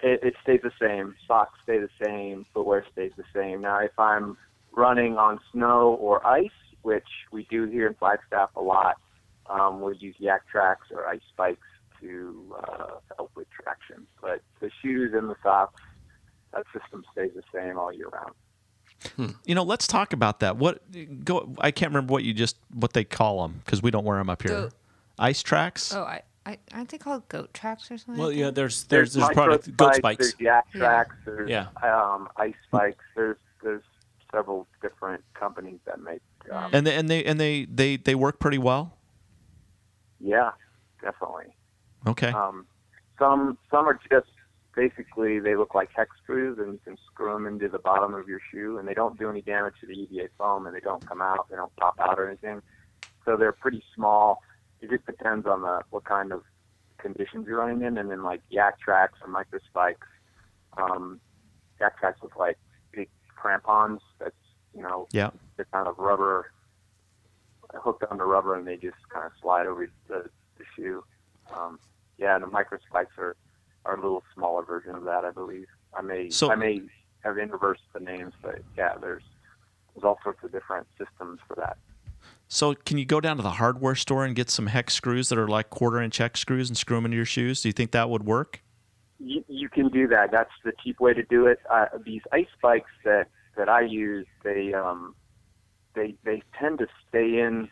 It, it stays the same. Socks stay the same. Footwear stays the same. Now, if I'm running on snow or ice, which we do here in Flagstaff a lot, um, we'll use Yaktrax or ice spikes to uh, help with traction. But the shoes and the socks, that system stays the same all year round. you know let's talk about that what go i can't remember what you just what they call them because we don't wear them up here Goat. ice tracks Oh, I, I aren't they called goat tracks or something? well, like yeah, that? there's there's there's micro product goat spikes, spikes. There's yak Yeah. tracks. There's Yeah. um, ice spikes. There's there's several different companies that make. Um, and they and they and they they, they work pretty well Yeah, definitely. okay Um, some some are just basically they look like hex screws and you can screw them into the bottom of your shoe and they don't do any damage to the EVA foam and they don't come out, they don't pop out or anything. So they're pretty small. It just depends on the what kind of conditions you're running in and then like Yaktrax or micro spikes. Um, Yaktrax look like crampons that's you know yeah they're kind of rubber hooked onto rubber and they just kind of slide over the, the shoe. Um, yeah, the micro spikes are, are a little smaller version of that, I believe. I may So- I may have inversed the names, but yeah, there's there's all sorts of different systems for that. So can you go down to the hardware store and get some hex screws that are like quarter inch hex screws and screw them into your shoes? Do you think that would work? You, you can do that. That's the cheap way to do it. Uh, these ice spikes that that I use, they um, they they tend to stay in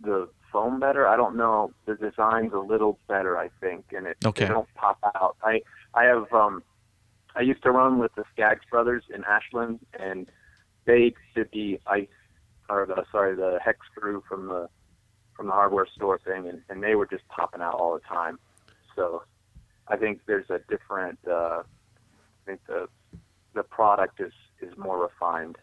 the foam better. I don't know. The design's a little better, I think, and it Okay. they don't pop out. I I have um, I used to run with the Skaggs brothers in Ashland, and they did the ice or the sorry the hex screw from the from the hardware store thing, and, and they were just popping out all the time. So I think there's a different. Uh, I think the the product is is more refined.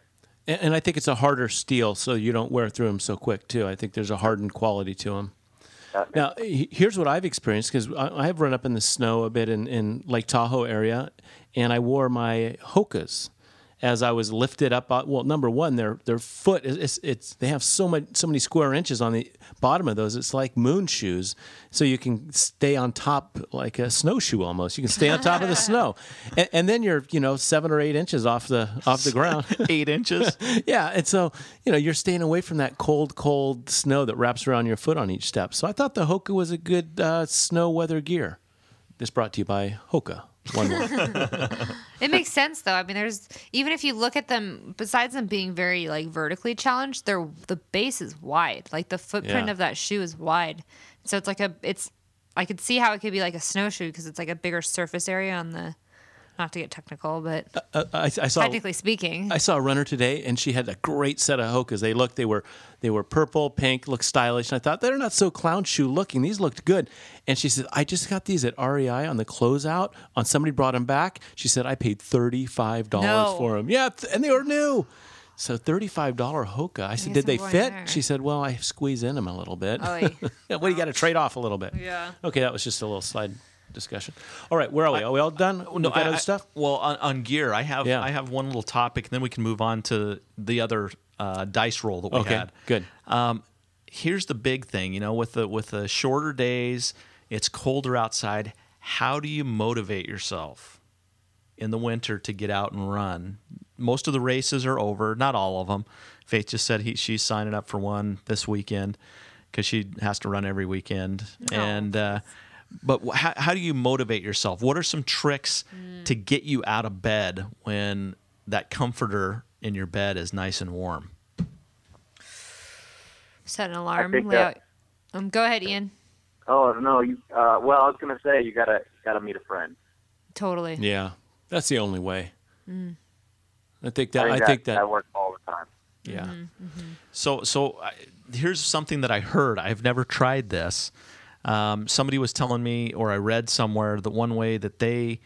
And, and I think it's a harder steel, so you don't wear through them so quick too. I think there's a hardened quality to them. Now, here's what I've experienced because I I've run up in the snow a bit in, in Lake Tahoe area, and I wore my Hokas as I was lifted up. uh, Well, number one, their their foot is it's, it's they have so much so many square inches on the bottom of those. It's like moon shoes, so you can stay on top like a snowshoe almost. You can stay on top of the snow, and, and then you're you know seven or eight inches off the off the ground. Eight inches. Yeah, and so you know you're staying away from that cold, cold snow that wraps around your foot on each step. So I thought the Hoka was a good uh, snow weather gear. This brought to you by Hoka. One more. It makes sense though. I mean, there's even if you look at them, besides them being very like vertically challenged, they're the base is wide. Like the footprint Yeah. of that shoe is wide, so it's like a it's. I could see how it could be like a snowshoe because it's like a bigger surface area on the. Not to get technical, but uh, I, I saw technically speaking, I saw a runner today, and she had a great set of Hokas. They looked they were they were purple, pink, looked stylish. And I thought they're not so clown shoe looking. These looked good. And she said, I just got these at REI on the closeout. On somebody brought them back. She said I paid thirty five dollars No. for them. Yeah, and they were new. So thirty five dollar Hoka. I said, did they fit? there. She said, Well, I squeeze in them a little bit. Yeah, well, you got to trade off a little bit. Yeah. Okay, that was just a little side discussion. All right, where are we? Are we all done? No, with that I- other I- stuff. Well, on, on gear, I have Yeah. I have one little topic, and then we can move on to the other uh, dice roll that we Okay, had. good. Um, here's the big thing, you know, with the with the shorter days, it's colder outside. How do you motivate yourself in the winter to get out and run? Most of the races are over, not all of them. Faith just said he, she's signing up for one this weekend because she has to run every weekend. And uh, but how, how do you motivate yourself? What are some tricks to get you out of bed when that comforter in your bed is nice and warm? Set an alarm. that- Um, go ahead, Ian. Oh no, you. Uh, well, I was gonna say you gotta gotta meet a friend. Totally. Yeah, that's the only way. Mm. I think that. I I think, think that, that. that works all the time. yeah. So, so I, here's something that I heard. I've never tried this. Um, somebody was telling me, or I read somewhere, that one way that they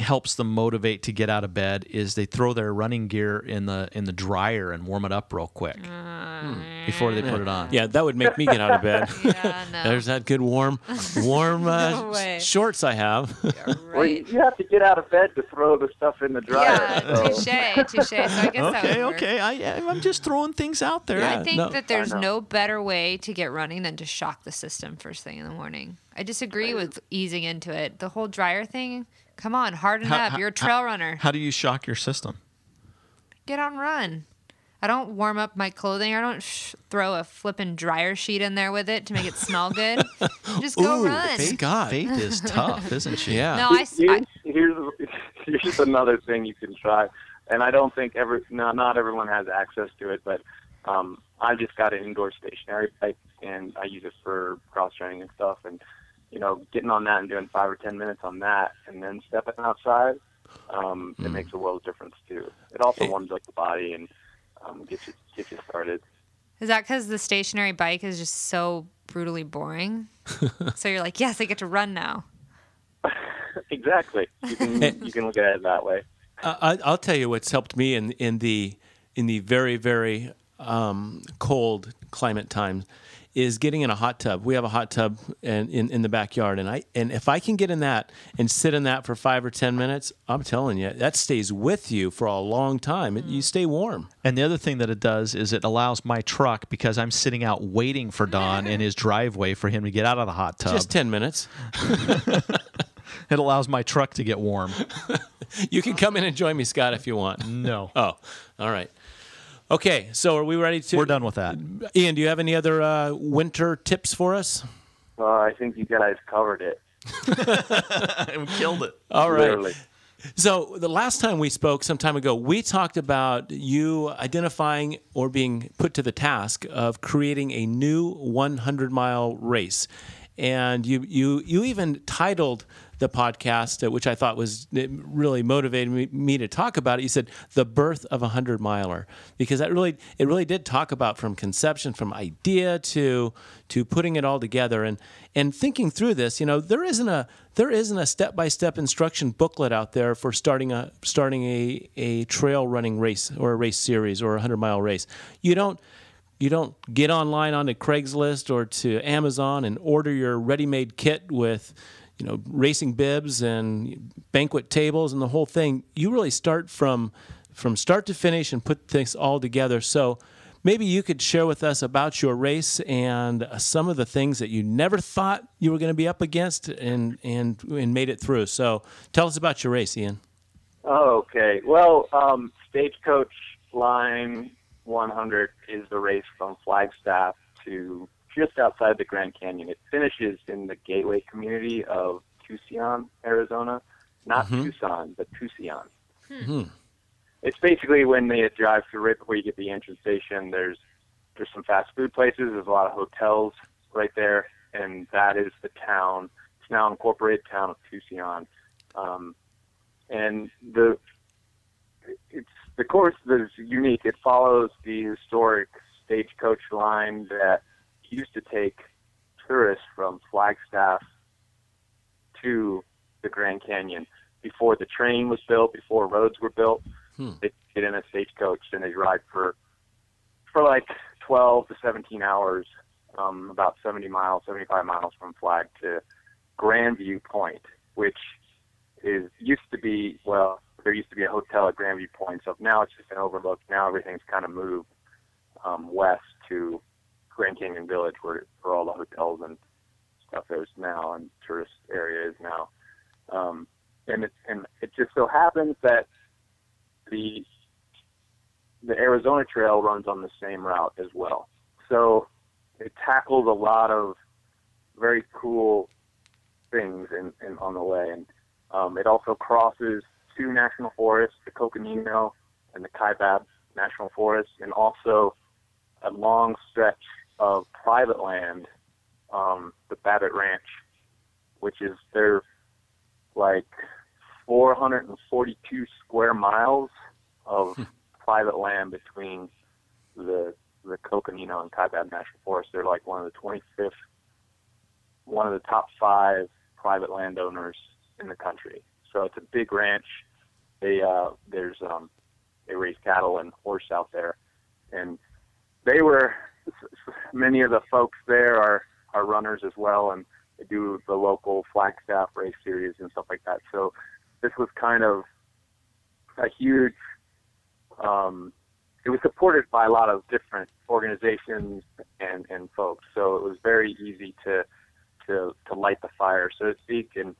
helps them motivate to get out of bed is they throw their running gear in the in the dryer and warm it up real quick before they put it on. Yeah, that would make me get out of bed. Yeah, no. There's that good warm, warm uh, No shorts I have. Well, you, right. you have to get out of bed to throw the stuff in the dryer. Yeah, so- touche, touche. So I guess Okay, would okay. I, I'm just throwing things out there. Yeah. I think no, that there's no better way to get running than to shock the system first thing in the morning. I disagree with easing into it. The whole dryer thing, come on, harden How- up. how- You're a trail runner. How do you shock your system? Get on run. I don't warm up my clothing. I don't sh- throw a flippin' dryer sheet in there with it to make it smell good. Just go Ooh, run. thank God. Faith is tough, isn't she? Yeah. No, I, s- I- Here's, here's here's another thing you can try, and I don't think every no, not everyone has access to it, but um, I just got an indoor stationary bike, and I use it for cross training and stuff, and you know, getting on that and doing five or ten minutes on that, and then stepping outside, um, it makes a world of difference too. It also warms up the body and um, gets you gets you started. is that because the stationary bike is just so brutally boring? so you're like, yes, I get to run now. exactly. You can you can look at it that way. I, I'll tell you what's helped me in in the in the very very um, cold climate times is getting in a hot tub. We have a hot tub in, in, in the backyard, and I and if I can get in that and sit in that for five or ten minutes, I'm telling you that stays with you for a long time. It, you mm. stay warm. And the other thing that it does is it allows my truck because I'm sitting out waiting for Don in his driveway for him to get out of the hot tub. Just ten minutes. it allows my truck to get warm. You can come in and join me, Scott, if you want. No. Oh, all right. Okay, so are we ready to? We're done with that. Ian, do you have any other uh, winter tips for us? Uh, I think you guys covered it. we killed it. All right. Literally. So the last time we spoke, some time ago, we talked about you identifying or being put to the task of creating a new 100 mile race, and you you you even titled the podcast, which I thought was really motivated me, me to talk about it. You said the birth of a hundred miler because that really it really did talk about from conception, from idea to to putting it all together and and thinking through this. You know, there isn't a there isn't a step by step instruction booklet out there for starting a starting a a trail running race or a race series or a hundred mile race. You don't you don't get online onto Craigslist or to Amazon and order your ready-made kit with, you know, racing bibs and banquet tables and the whole thing. You really start from from start to finish and put things all together. So maybe you could share with us about your race and uh, some of the things that you never thought you were going to be up against and and and made it through. So tell us about your race, Ian. Okay. Well, um, Stagecoach Line 100 is the race from Flagstaff to just outside the Grand Canyon. It finishes in the gateway community of Tusayan, Arizona. Not mm-hmm. Tucson, but Tusayan. Hmm. Hmm. It's basically when they drive through right before you get the entrance station. There's there's some fast food places. There's a lot of hotels right there, and that is the town. It's now an incorporated town of Tusayan. Um, and the it's the course that is unique. It follows the historic stagecoach line that used to take tourists from Flagstaff to the Grand Canyon before the train was built, before roads were built. They get in a stagecoach and they ride for for like 12 to 17 hours, um, about 70 miles, 75 miles from Flag to Grandview Point, which is used to be well, there used to be a hotel at Grandview Point, so now it's just an overlook. Now everything's kind of moved um, west to Grand Canyon Village, where where all the hotels and stuff is now, and tourist area is now. Um, and it and it just so happens that the the Arizona Trail runs on the same route as well. So it tackles a lot of very cool things in, in on the way. And Um, it also crosses two national forests, the Coconino and the Kaibab National Forest, and also a long stretch of private land, um, the Babbitt Ranch, which is their like 442 square miles of private land between the the Coconino and Kaibab National Forest. They're like one of the 25th, one of the top five private landowners in the country. So it's a big ranch. They uh, there's um, they raise cattle and horse out there, and they were many of the folks there are are runners as well, and they do the local Flagstaff race series and stuff like that. So this was kind of a huge. Um, it was supported by a lot of different organizations and and folks, so it was very easy to to to light the fire, so to speak. And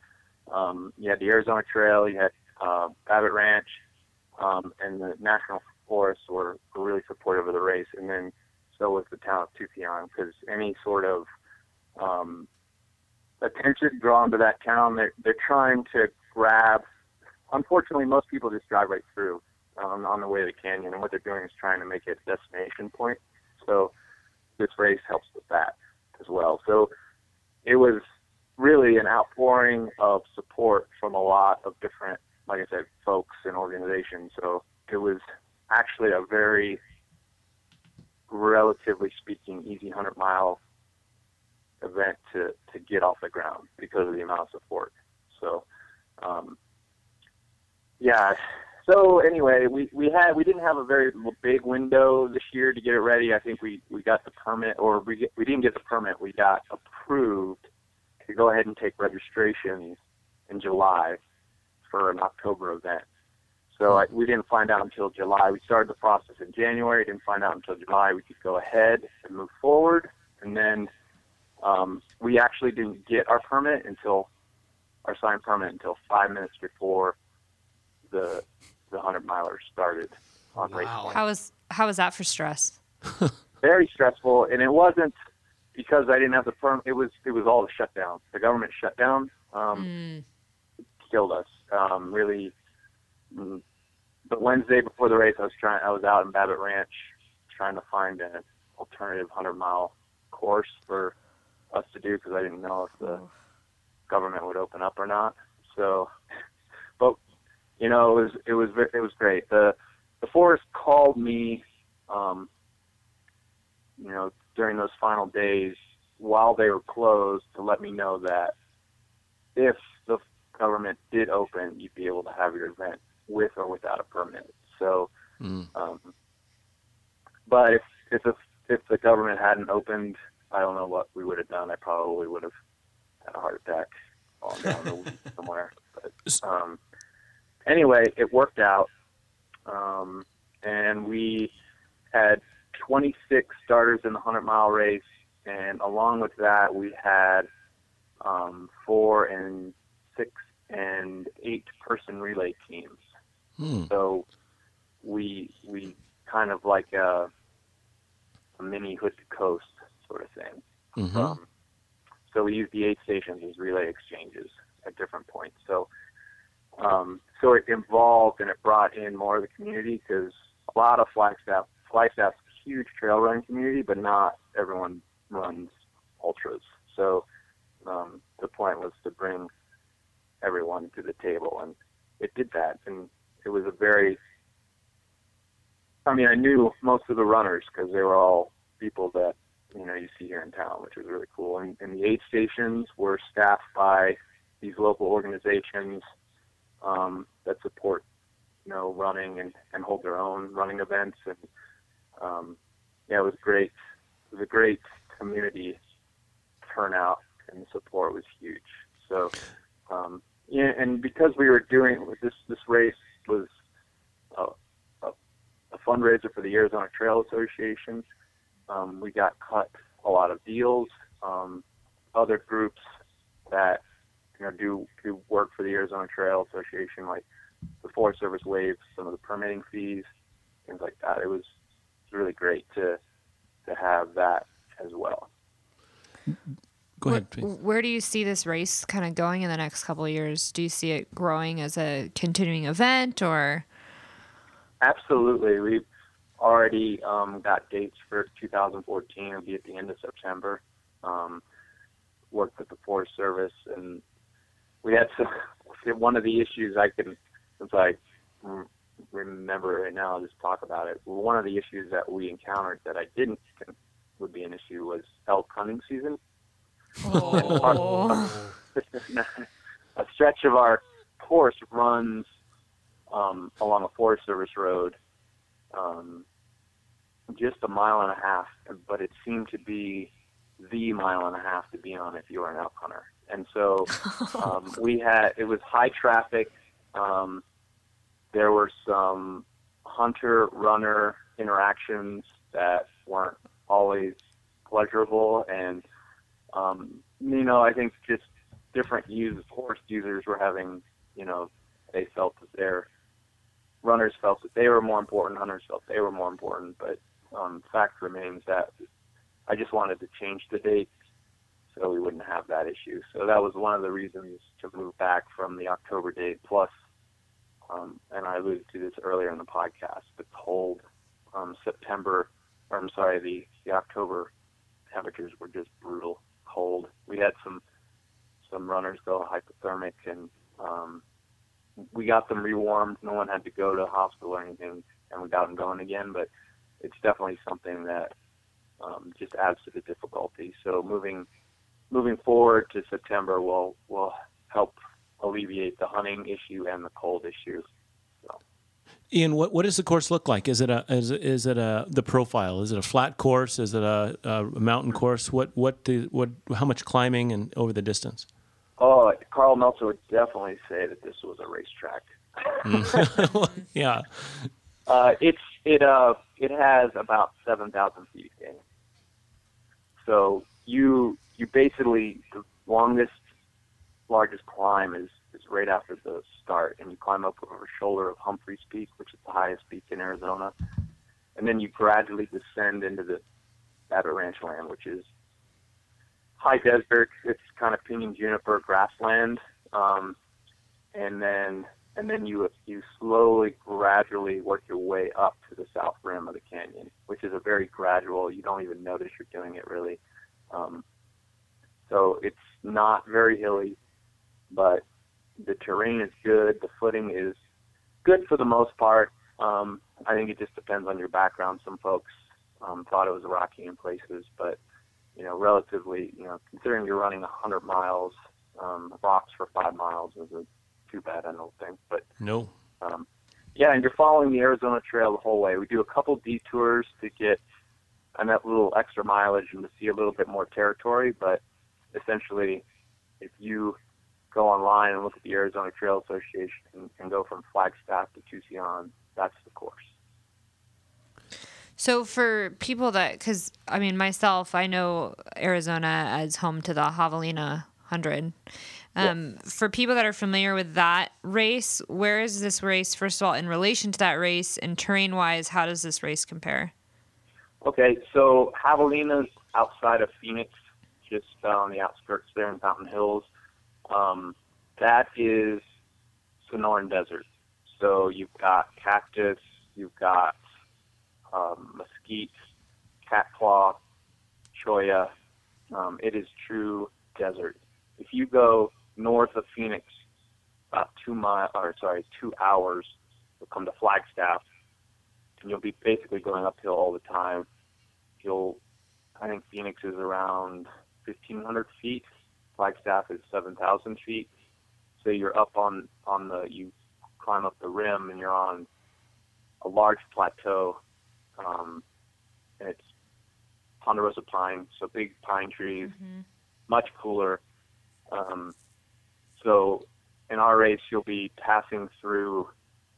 um, you had the Arizona Trail, you had uh, Babbitt Ranch, um, and the National Forest were, were really supportive of the race, and then so was the town of Tusayan, because any sort of um, attention drawn to that town, they're, they're trying to grab. Unfortunately, most people just drive right through um, on the way to the canyon, and what they're doing is trying to make it a destination point. So this race helps with that as well. So it was really an outpouring of support from a lot of different, like I said, folks and organizations. So it was actually a very, relatively speaking, easy 100 mile event to, to get off the ground because of the amount of support. So, um, yeah. So anyway, we, we had we didn't have a very big window this year to get it ready. I think we, we got the permit, or we we didn't get the permit. We got approved to go ahead and take registrations in July for an October event. So I, we didn't find out until July. We started the process in January. Didn't find out until July. We could go ahead and move forward, and then um, we actually didn't get our permit until our signed permit until five minutes before the the hundred milers started on race point. How was how was that for stress? Very stressful, and it wasn't because I didn't have the permit. It was it was all the shutdown. The government shutdown um, Mm. killed us. Um, really, the Wednesday before the race, I was trying. I was out in Babbitt Ranch trying to find an alternative hundred mile course for us to do because I didn't know if the government would open up or not. So, but you know, it was it was it was great. The the forest called me, um, you know, during those final days while they were closed to let me know that if the government did open, you'd be able to have your event with or without a permit. So, um, but if if the, if the government hadn't opened, I don't know what we would have done. I probably would have had a heart attack falling down the weed somewhere. But um, anyway, it worked out, um, and we had 26 starters in the 100 mile race, and along with that, we had um, four and six and eight person relay teams. Hmm. So we we kind of like a, a mini hood to coast sort of thing. Mhm. Um, so we used the aid stations as relay exchanges at different points. So um, so it involved and it brought in more of the community because a lot of Flagstaff Flagstaff's a huge trail running community, but not everyone runs ultras. So um, the point was to bring everyone to the table, and it did that. And it was a very I mean, I knew most of the runners because they were all people that you know you see here in town, which was really cool. And, and the aid stations were staffed by these local organizations um, that support you know running and, and hold their own running events. And um, yeah, it was great. It was a great community turnout, and the support was huge. So um, yeah, and because we were doing this, this race fundraiser for the Arizona Trail Association. Um, we got cut a lot of deals. Um, other groups that you know do do work for the Arizona Trail Association, like the Forest Service waived some of the permitting fees, things like that. It was really great to to have that as well. Go ahead, Where, please. where do you see this race kind of going in the next couple of years? Do you see it growing as a continuing event or? Absolutely. We've already um, got dates for 2014. It'll be at the end of September. Um, worked with the Forest Service, and we had some. One of the issues I can, since I mm, remember right now, I'll just talk about it. One of the issues that we encountered that I didn't think would be an issue was elk hunting season. Oh. a stretch of our course runs um, along a Forest Service road, um, just a mile and a half, but it seemed to be the mile and a half to be on if you were an elk hunter. And so um, we had it was high traffic. Um, there were some hunter runner interactions that weren't always pleasurable, and um, you know I think just different users, horse users were having you know they felt that their runners felt that they were more important, hunters felt they were more important, but um, fact remains that I just wanted to change the date so we wouldn't have that issue. So that was one of the reasons to move back from the October date. Plus, um, and I alluded to this earlier in the podcast, the cold um, September, or I'm sorry, the, the October temperatures were just brutal cold. We had some some runners go hypothermic, and um, we got them rewarmed. No one had to go to hospital or anything, and we got them going again. But it's definitely something that um, just adds to the difficulty. So moving moving forward to September will will help alleviate the hunting issue and the cold issue. Ian, what, what does the course look like? Is it a is is it a the profile? Is it a flat course? Is it a, a mountain course? What what the, what how much climbing and over the distance? Oh, Karl Meltzer would definitely say that this was a racetrack. yeah, Uh, it's it uh it has about seven thousand feet of gain. So you you basically the longest largest climb is is right after the start, and you climb up over a shoulder of Humphreys Peak, which is the highest peak in Arizona, and then you gradually descend into the Babbitt Ranch land, which is high desert. It's kind of pinyon juniper grassland, um, and then and then you you slowly, gradually work your way up to the south rim of the canyon, which is a very gradual. You don't even notice you're doing it really. Um, so it's not very hilly, but the terrain is good. The footing is good for the most part. Um, I think it just depends on your background. Some folks um, thought it was rocky in places, but you know, relatively, you know, considering you're running 100 miles, um, rocks for five miles isn't too bad, I don't think. But no, um, yeah, and you're following the Arizona Trail the whole way. We do a couple detours to get on that little extra mileage and to see a little bit more territory, but essentially, if you go online and look at the Arizona Trail Association and, and go from Flagstaff to Tusayan, that's the course. So for people that, because I mean myself, I know Arizona as home to the Javelina Hundred. Um, For people that are familiar with that race, where is this race? First of all, in relation to that race, and terrain-wise, how does this race compare? Okay, so Javelina's outside of Phoenix, just uh, on the outskirts there in Fountain Hills. Um, that is Sonoran Desert. So you've got cactus, you've got um, mesquite, catclaw, cholla. Um, it is true desert. If you go north of Phoenix, about two mile, or sorry, two hours, you'll come to Flagstaff, and you'll be basically going uphill all the time. You'll, I think Phoenix is around 1,500 feet. Flagstaff is 7,000 feet. So you're up on on the you climb up the rim and you're on a large plateau, um, and it's ponderosa pine, so big pine trees, much cooler. Um, so in our race, you'll be passing through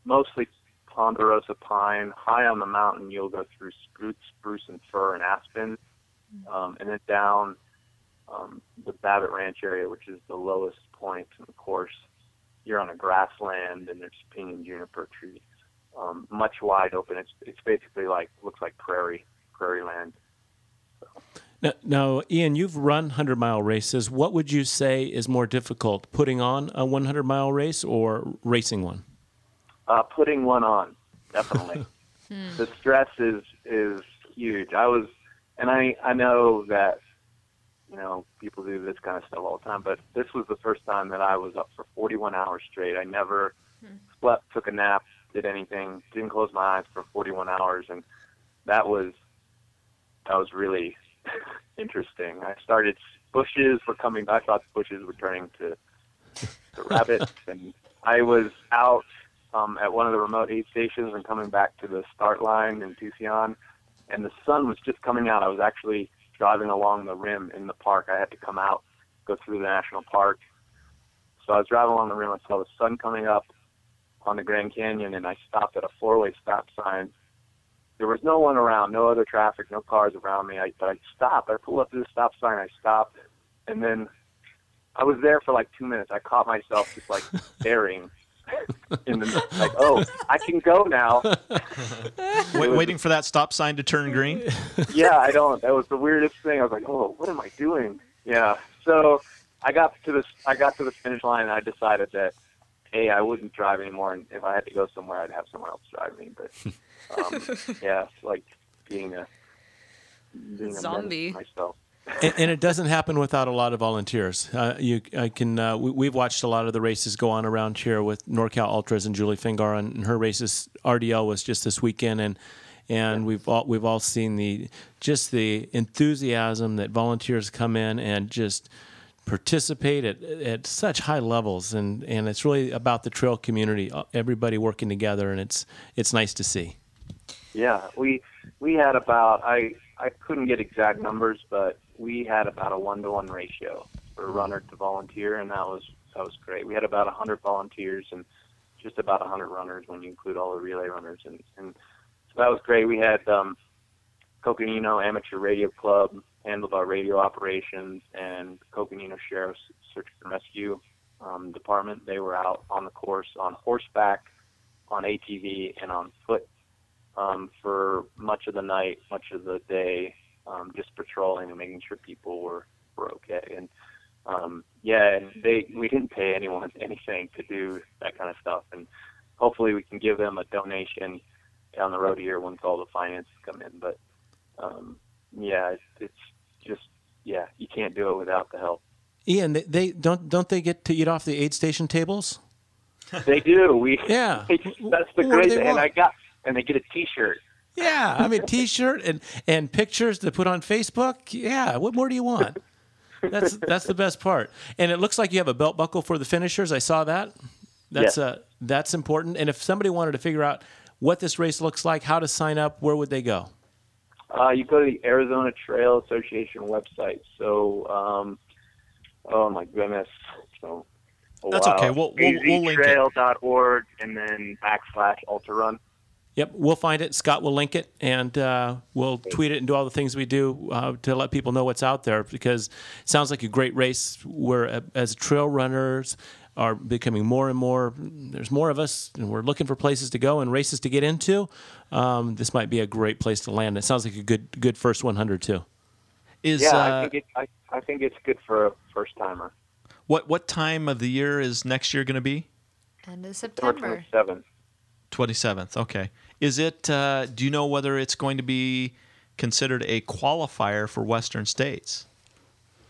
mostly ponderosa pine. High on the mountain, you'll go through spruce, spruce and fir and aspen, um, and then down um, the Babbitt Ranch area, which is the lowest point in the course. You're on a grassland, and there's pinyon juniper trees, um, much wide open. It's it's basically like looks like prairie prairie land. Now, now, Ian, you've run 100 mile races. What would you say is more difficult, putting on a 100 mile race or racing one? Uh, putting one on, definitely. the stress is is huge. I was, and I I know that you know people do this kind of stuff all the time, but this was the first time that I was up for 41 hours straight. I never slept, took a nap, did anything, didn't close my eyes for 41 hours, and that was that was really interesting. I started bushes were coming. I thought the bushes were turning to, to rabbits, and I was out um, at one of the remote aid stations and coming back to the start line in Tusayan, and the sun was just coming out. I was actually driving along the rim in the park. I had to come out, go through the national park. So I was driving along the rim. I saw the sun coming up on the Grand Canyon, and I stopped at a four-way stop sign. There was no one around, no other traffic, no cars around me. I, but I stopped. I pulled up to the stop sign. I stopped, and then I was there for like two minutes. I caught myself just like staring in the like, oh, I can go now. Wait, waiting for that stop sign to turn green. yeah, I don't. That was the weirdest thing. I was like, oh, what am I doing? Yeah. So I got to this. I got to the finish line, and I decided that, hey, I wouldn't drive anymore, and if I had to go somewhere, I'd have someone else drive me. But um, yeah, it's like being a being a Zombie. menace myself. and, and it doesn't happen without a lot of volunteers. Uh, you, I can. Uh, we, we've watched a lot of the races go on around here with NorCal Ultras and Julie Fingar, and her races. RDL was just this weekend, and and we've all we've all seen the just the enthusiasm that volunteers come in and just participate at, at such high levels, and and it's really about the trail community, uh, everybody working together, and it's it's nice to see. Yeah, we we had about I I couldn't get exact numbers, but we had about a one to one ratio for runner to volunteer, and that was that was great. We had about a hundred volunteers and just about a hundred runners when you include all the relay runners, and and so that was great. We had um, Coconino Amateur Radio Club handled our radio operations, and Coconino Sheriff's Search and Rescue um, Department. They were out on the course on horseback, on ATV, and on foot um, for much of the night, much of the day, um, just patrolling and making sure people were were okay. And um, yeah, and they we didn't pay anyone anything to do that kind of stuff, and hopefully we can give them a donation down the road here once all the finances come in. But um, yeah, it's, it's just yeah, you can't do it without the help. Ian, they, they don't don't they get to eat off the aid station tables? They do. We Yeah. that's the great thing. And? I got and they get a T-shirt. Yeah, I mean, T-shirt and and pictures to put on Facebook. Yeah, what more do you want? That's that's the best part. And it looks like you have a belt buckle for the finishers. I saw that. That's Yes. uh that's important. And if somebody wanted to figure out what this race looks like, how to sign up, where would they go? Uh, you go to the Arizona Trail Association website. So, um, oh my goodness. So, oh, That's wow. okay. We'll- we'll- we'll link it. and then backslash ultra run. Yep, we'll find it. Scott will link it, and uh, we'll tweet it and do all the things we do uh, to let people know what's out there. Because it sounds like a great race. Where uh, as trail runners are becoming more and more, there's more of us, and we're looking for places to go and races to get into. Um, this might be a great place to land. It sounds like a good good first 100 too. Is Yeah, uh, I think it, I, I think it's good for a first timer. what what time of the year is next year going to be? End of September September. 27th. Twenty seventh. Okay. Is it? Uh, do you know whether it's going to be considered a qualifier for Western states?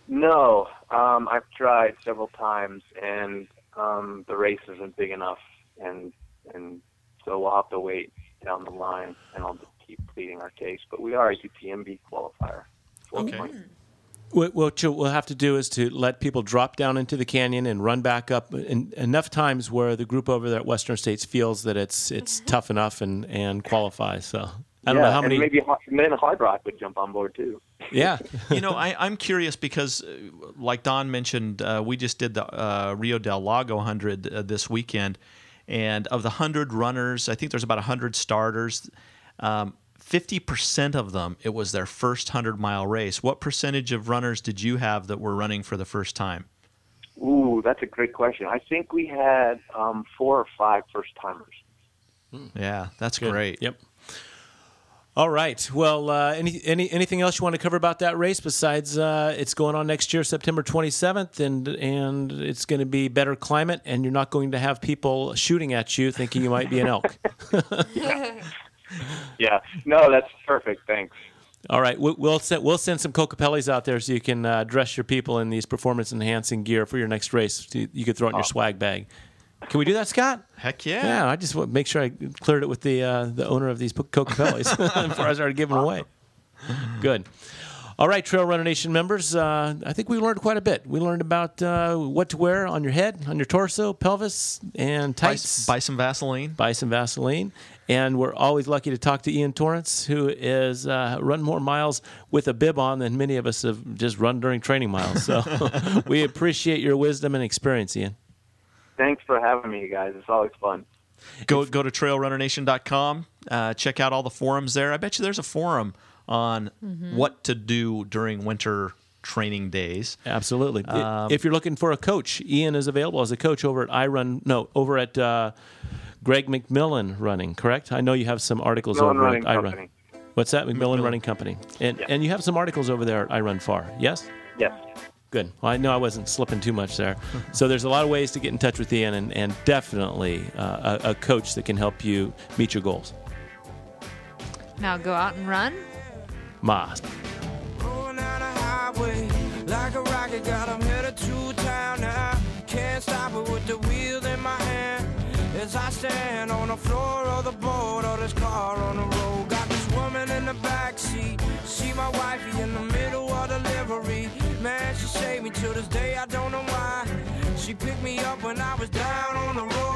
No, um, I've tried several times, and um, the race isn't big enough, and and so we'll have to wait down the line, and I'll just keep pleading our case. But we are a UTMB qualifier. Okay. point. What, what we'll have to do is to let people drop down into the canyon and run back up en- enough times where the group over there at Western States feels that it's it's tough enough and, and qualifies. So I don't yeah, know how many. maybe Har- then Hardrock would jump on board too. yeah, you know, I, I'm curious because, uh, like Don mentioned, uh, we just did the uh, Rio del Lago 100 uh, this weekend, and of the 100 runners, I think there's about 100 starters. Um, 50% of them, it was their first 100 mile race. What percentage of runners did you have that were running for the first time? Ooh, that's a great question. I think we had um, four or five first timers. Yeah, that's Good. great. Yep. All right. Well, uh, any, any anything else you want to cover about that race besides uh, it's going on next year, September 27th, and and it's going to be better climate, and you're not going to have people shooting at you thinking you might be an elk. Yeah. yeah. No, that's perfect. Thanks. All right, we- we'll send we'll send some Coca-Pellis out there so you can uh, dress your people in these performance-enhancing gear for your next race. You could throw it in your swag bag. Can we do that, Scott? Heck yeah. Yeah, I just want to make sure I cleared it with the uh, the owner of these Coca-Colas before I started giving away. Good. All right, Trail Runner Nation members, uh, I think we learned quite a bit. We learned about uh, what to wear on your head, on your torso, pelvis, and Buy, tights. buy some Vaseline. buy some Vaseline. And we're always lucky to talk to Ian Torrence, who is uh, run more miles with a bib on than many of us have just run during training miles. So we appreciate your wisdom and experience, Ian. Thanks for having me, guys. It's always fun. Go go to trailrunnernation.com. Uh, check out all the forums there. I bet you there's a forum on what to do during winter training days. Absolutely. I- if you're looking for a coach, Ian is available as a coach over at iRun. No, over at uh, Greg McMillan Running. Correct? I know you have some articles Millen over Running at iRun. Company. What's that? McMillan Running Company. And Yeah. and you have some articles over there at iRunFar. Yes. Yes. Good. Well, I know I wasn't slipping too much there. so there's a lot of ways to get in touch with Ian, and, and definitely uh, a, a coach that can help you meet your goals. Now go out and run. Ma. Going down the highway like a rocket, got 'em headed to town now. Can't stop it with the wheel in my hand. As I stand on the floor of the boat of this car on the road, got this woman in the back seat. She my wifey in the middle of delivery. Man, she saved me to this day. I don't know why. She picked me up when I was down on the road